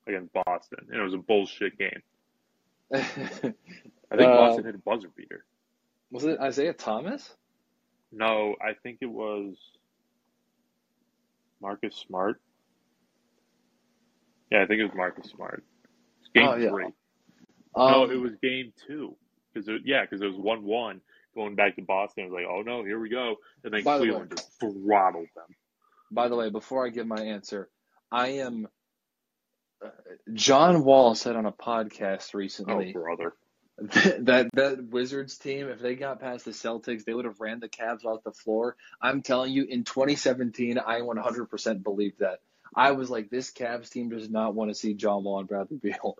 against Boston, and it was a bullshit game. I think Uh, Boston hit a buzzer beater. was it Isaiah Thomas? No, I think it was Marcus Smart. Yeah, I think it was Marcus Smart. It's game Oh, yeah. three. Um, no, it was game two. Because it, yeah, because it was one one going back to Boston. It was like, oh no, here we go, and then By the Cleveland just throttled them. By the way, before I give my answer, I am. uh, John Wall said on a podcast recently. Oh brother, that that Wizards team, if they got past the Celtics, they would have ran the Cavs off the floor. I'm telling you, in 2017, I 100% believed that. I was like, this Cavs team does not want to see John Wall and Bradley Beal.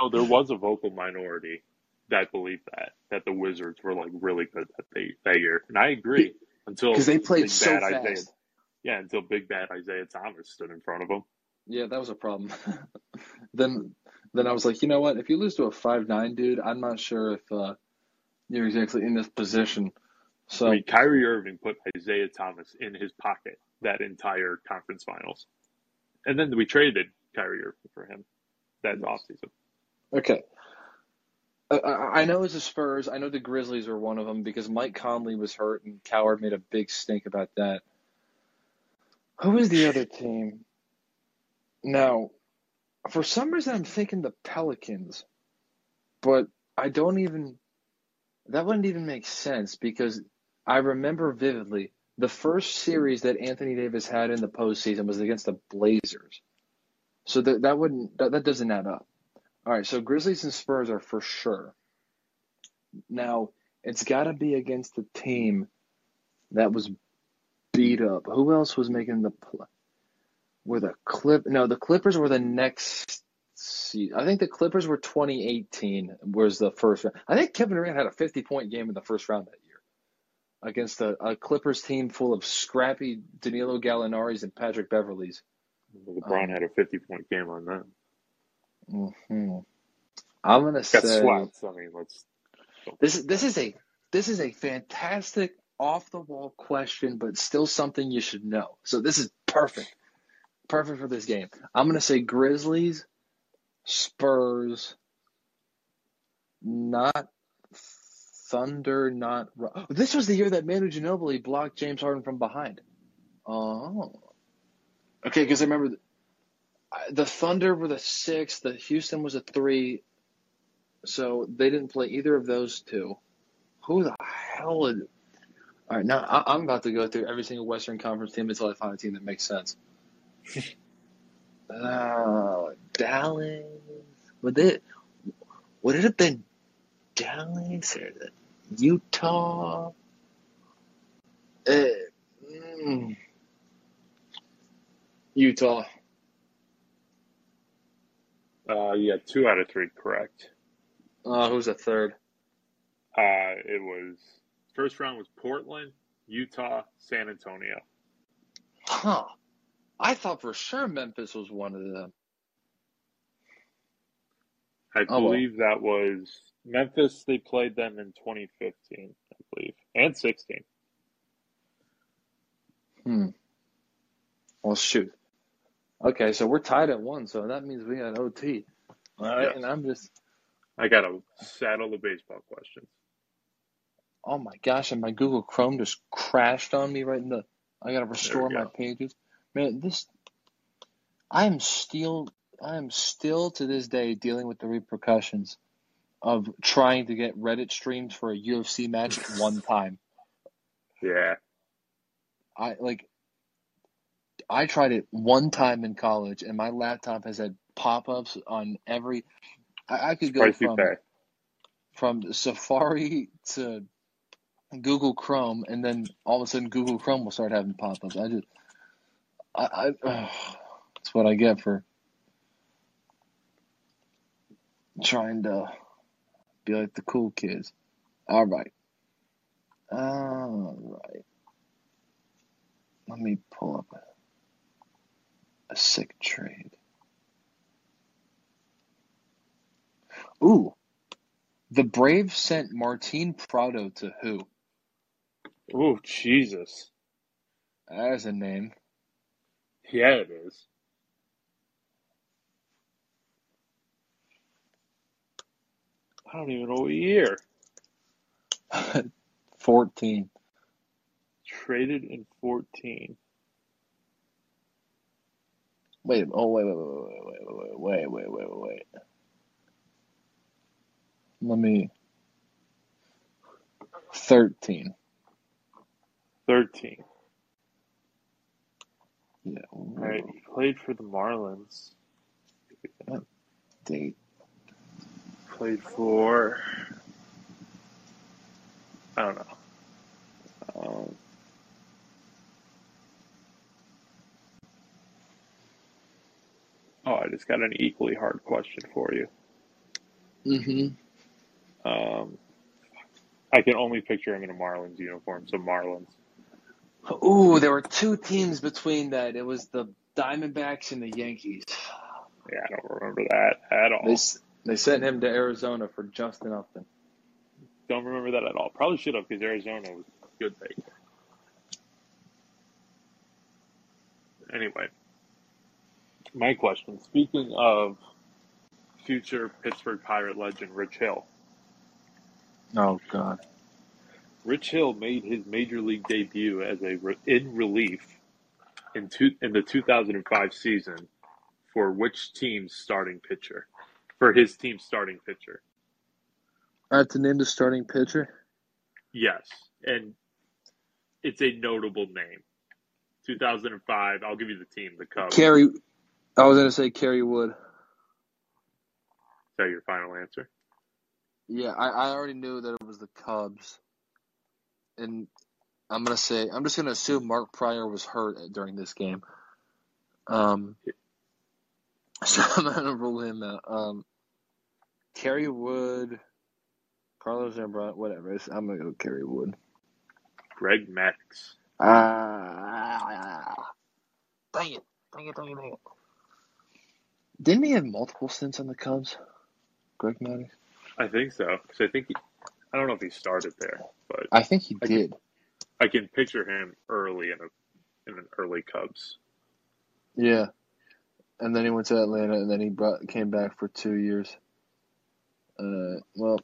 no, there was a vocal minority that believed that that the Wizards were like really good that they that year, and I agree until Because they played Big so Bad fast. Isaiah, yeah, until Big Bad Isaiah Thomas stood in front of them. Yeah, that was a problem. then then I was like, you know what? If you lose to a five nine dude, I'm not sure if uh, you're exactly in this position. So I mean, Kyrie Irving put Isaiah Thomas in his pocket that entire conference finals. And then we traded Kyrie Irving for him that offseason. okay. I- I I know it's the Spurs. I know the Grizzlies are one of them because Mike Conley was hurt and Cowherd made a big stink about that. Who is the other team? Now, for some reason, I'm thinking the Pelicans, but I don't even. That wouldn't even make sense because I remember vividly the first series that Anthony Davis had in the postseason was against the Blazers. So that that wouldn't that, that doesn't add up. All right, so Grizzlies and Spurs are for sure. Now it's got to be against the team that was beat up. Who else was making the play? Were the Clip? No, the Clippers were the next. See, I think the Clippers were 2018 was the first round. I think Kevin Durant had a 50 point game in the first round that year against a, a Clippers team full of scrappy Danilo Gallinari's and Patrick Beverleys. LeBron Um, had a 50 point game on them. hmm I'm gonna Got say swept. I mean, let's. this is this is a this is a fantastic off the wall question, but still something you should know. So this is perfect, perfect for this game. I'm gonna say Grizzlies, Spurs, not Thunder, not. Ro- oh, This was the year that Manu Ginobili blocked James Harden from behind. Oh, okay. Because I remember the, the Thunder were the six, the Houston was a three, So they didn't play either of those two. Who the hell would? All right, now I, I'm about to go through every single Western Conference team until I find a team that makes sense. Oh, Dallas. Would it? Would it have been Dallas or Utah? Uh, mm, Utah. Uh, yeah, two out of three correct. Uh, who's the third? Uh, it was first round was Portland, Utah, San Antonio. Huh. I thought for sure Memphis was one of them. I Oh, well. believe that was Memphis. They played them in 2015, I believe, and 16. Hmm. Well, shoot. Okay, so we're tied at one, so that means we got OT. All right, Yes. and I'm just, I gotta saddle the baseball questions. oh my gosh, and my Google Chrome just crashed on me right in the. I gotta restore my go. pages. Man, this. I am still, I am still to this day dealing with the repercussions of trying to get Reddit streams for a UFC match one time. Yeah, I like I tried it one time in college and my laptop has had pop-ups on every I, I could go from pay. from Safari to Google Chrome and then all of a sudden Google Chrome will start having pop-ups. I just I, I that's what I get for trying to be like the cool kids. All right. All right. Let me pull up a, a sick trade. Ooh. The Braves sent Martin Prado to who? Oh Jesus! As a name. Yeah, it is. I don't even know what year. 14. Traded in 14. Wait, oh, wait, wait, wait, wait, wait, wait, wait, wait, wait, wait. Let me. 13. 13. Yeah. Right. He played for the Marlins. Date. Played for. I don't know. Um, oh, I just got an equally hard question for you. Mm-hmm. Um, I can only picture him in a Marlins uniform, so Marlins. Ooh, there were two teams between that. It was the Diamondbacks and the Yankees. Yeah, I don't remember that at all. They they sent him to Arizona for Justin Upton. Don't remember that at all. Probably should have because Arizona was a good take. Anyway, my question. Speaking of future Pittsburgh Pirate legend Rich Hill, Oh God. Rich Hill made his major league debut as a re- in relief in two, in the 2005 season for which team's starting pitcher? For his team's starting pitcher. I have to name the starting pitcher. Yes, and it's a notable name. 2005. I'll give you the team, the Cubs. Kerry. I was gonna say Kerry Wood. Is that your final answer? Yeah, I, I already knew that it was the Cubs, and I'm gonna say I'm just gonna assume Mark Prior was hurt during this game. Um, so I'm gonna rule him out. Um, Kerry Wood, Carlos Zambrano, whatever. It's- I'm gonna go Kerry Wood. Greg Maddux. Ah, dang it, dang it, dang it, dang it. Didn't he have multiple stints on the Cubs? Greg Maddux? I think so. Because I think he, I don't know if he started there, but I think he I did. I can picture him early in a in an early Cubs. Yeah. And then he went to Atlanta, and then he brought came back for two years. Uh, well,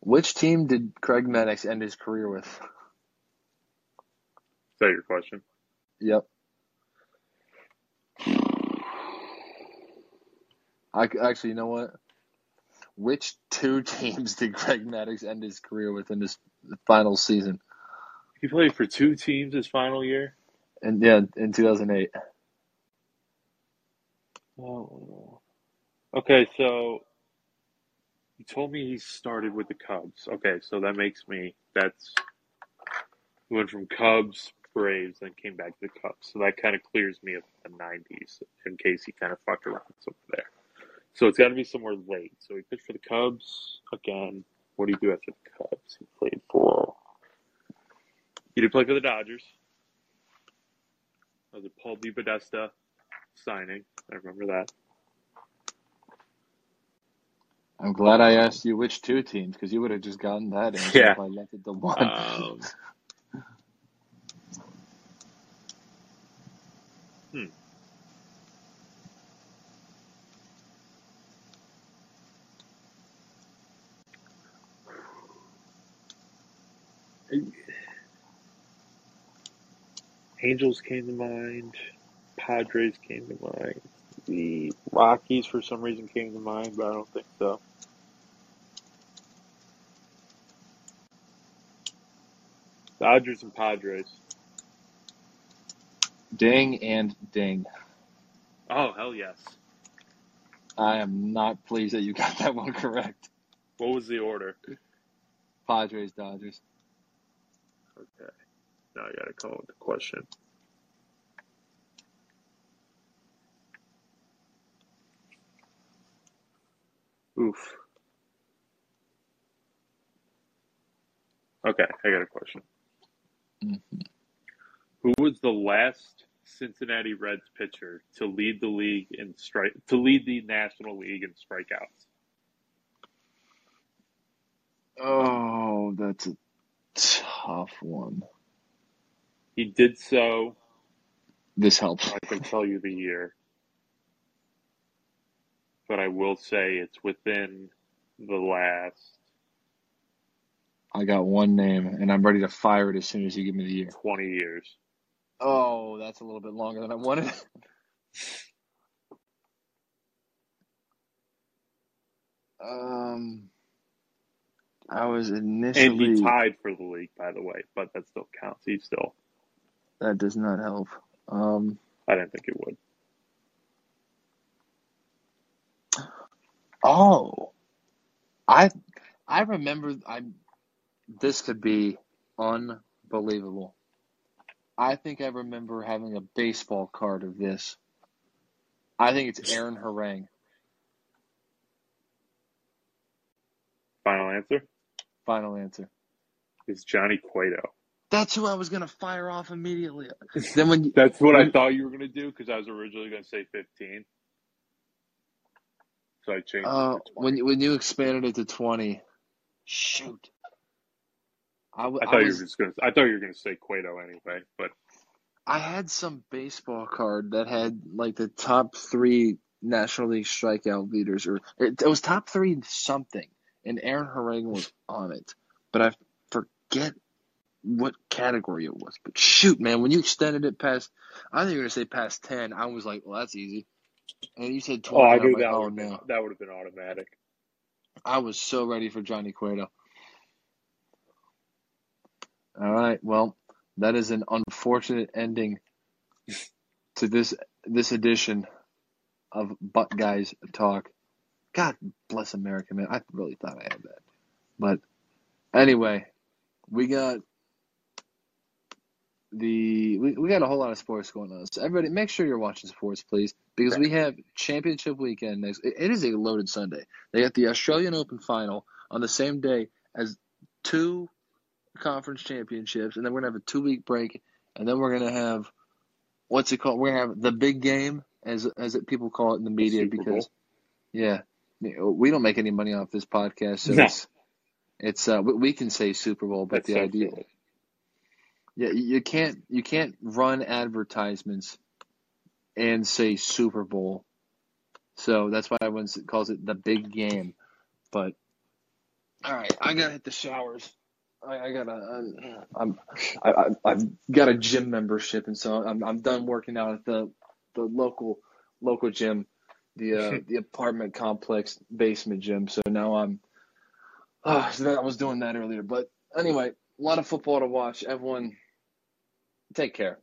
which team did Craig Maddux end his career with? Is that your question? Yep. I actually, you know what? Which two teams did Greg Maddux end his career with in his final season? He played for two teams his final year. And yeah, in 2008. Oh. Okay, so you told me he started with the Cubs. Okay, so that makes me that's he went from Cubs, Braves, then came back to the Cubs. So that kind of clears me of the '90s in case he kind of fucked around somewhere there. So it's got to be somewhere late. So he pitched for the Cubs again. What do you do after the Cubs? He played for. He did play for the Dodgers. That was a Paul DePodesta signing. I remember that. I'm glad I asked you which two teams because you would have just gotten that answer Yeah. if I left it to one. Um, hmm. Angels came to mind. Padres came to mind. The Rockies, for some reason, came to mind, but I don't think so. Dodgers and Padres. ding and ding. Oh, hell yes. I am not pleased that you got that one correct. What was the order? Padres, Dodgers. Okay. Now I gotta come up with the question. Oof. Okay, I got a question. Mhm. Who was the last Cincinnati Reds pitcher to lead the league in strike to lead the National League in strikeouts? Oh, that's a tough one. He did so. This helps. I can tell you the year, but I will say it's within the last I got one name, and I'm ready to fire it as soon as you give me the year. 20 years. Oh, that's a little bit longer than I wanted. um, I was And initially. he tied for the league, by the way, but that still counts. He still, That does not help. Um, I didn't think it would. oh, I I remember. I this could be unbelievable. I think I remember having a baseball card of this. I think it's Aaron Harang. Final answer Final answer. is Johnny Cueto. That's who I was gonna fire off immediately. Then when you, That's what I thought you were going to do because I was originally going to say 15. So I changed uh, it when you- when you expanded it to twenty, shoot. I, w- I I thought you was were just going to. I thought you were going to say Cueto anyway, but I had some baseball card that had like the top three National League strikeout leaders, or it, it was top three something, and Aaron Harang was on it, but I forget what category it was. But shoot, man, when you extended it past, I think you were gonna say past ten. I was like, well, that's easy. And you said oh, twenty. I knew like, that oh would been no, that would have been automatic. I was so ready for Johnny Cueto. All right, well, that is an unfortunate ending to this this edition of Butt Guys Talk. God bless America, man. I really thought I had that, but anyway, we got the we, we got a whole lot of sports going on. So everybody, make sure you're watching sports, please, because we have championship weekend next. It, it is a loaded Sunday. They got the Australian Open final on the same day as two conference championships, and then we're gonna have a two week break, and then we're gonna have what's it called? We're gonna have the big game, as as it, people call it in the media, Super because Bowl. yeah, we don't make any money off this podcast, so No. it's it's uh we, we can say Super Bowl, but That's the so idea. cool. Yeah, you can't you can't run advertisements and say Super Bowl. So that's why everyone calls it the big game. But all right, I gotta hit the showers. I, I gotta. I'm. I, I, I've got a gym membership, and so I'm. I'm done working out at the the local local gym. The uh, the apartment complex basement gym. So now I'm. Oh, so that, I was doing that earlier, but anyway, a lot of football to watch. Everyone, take care.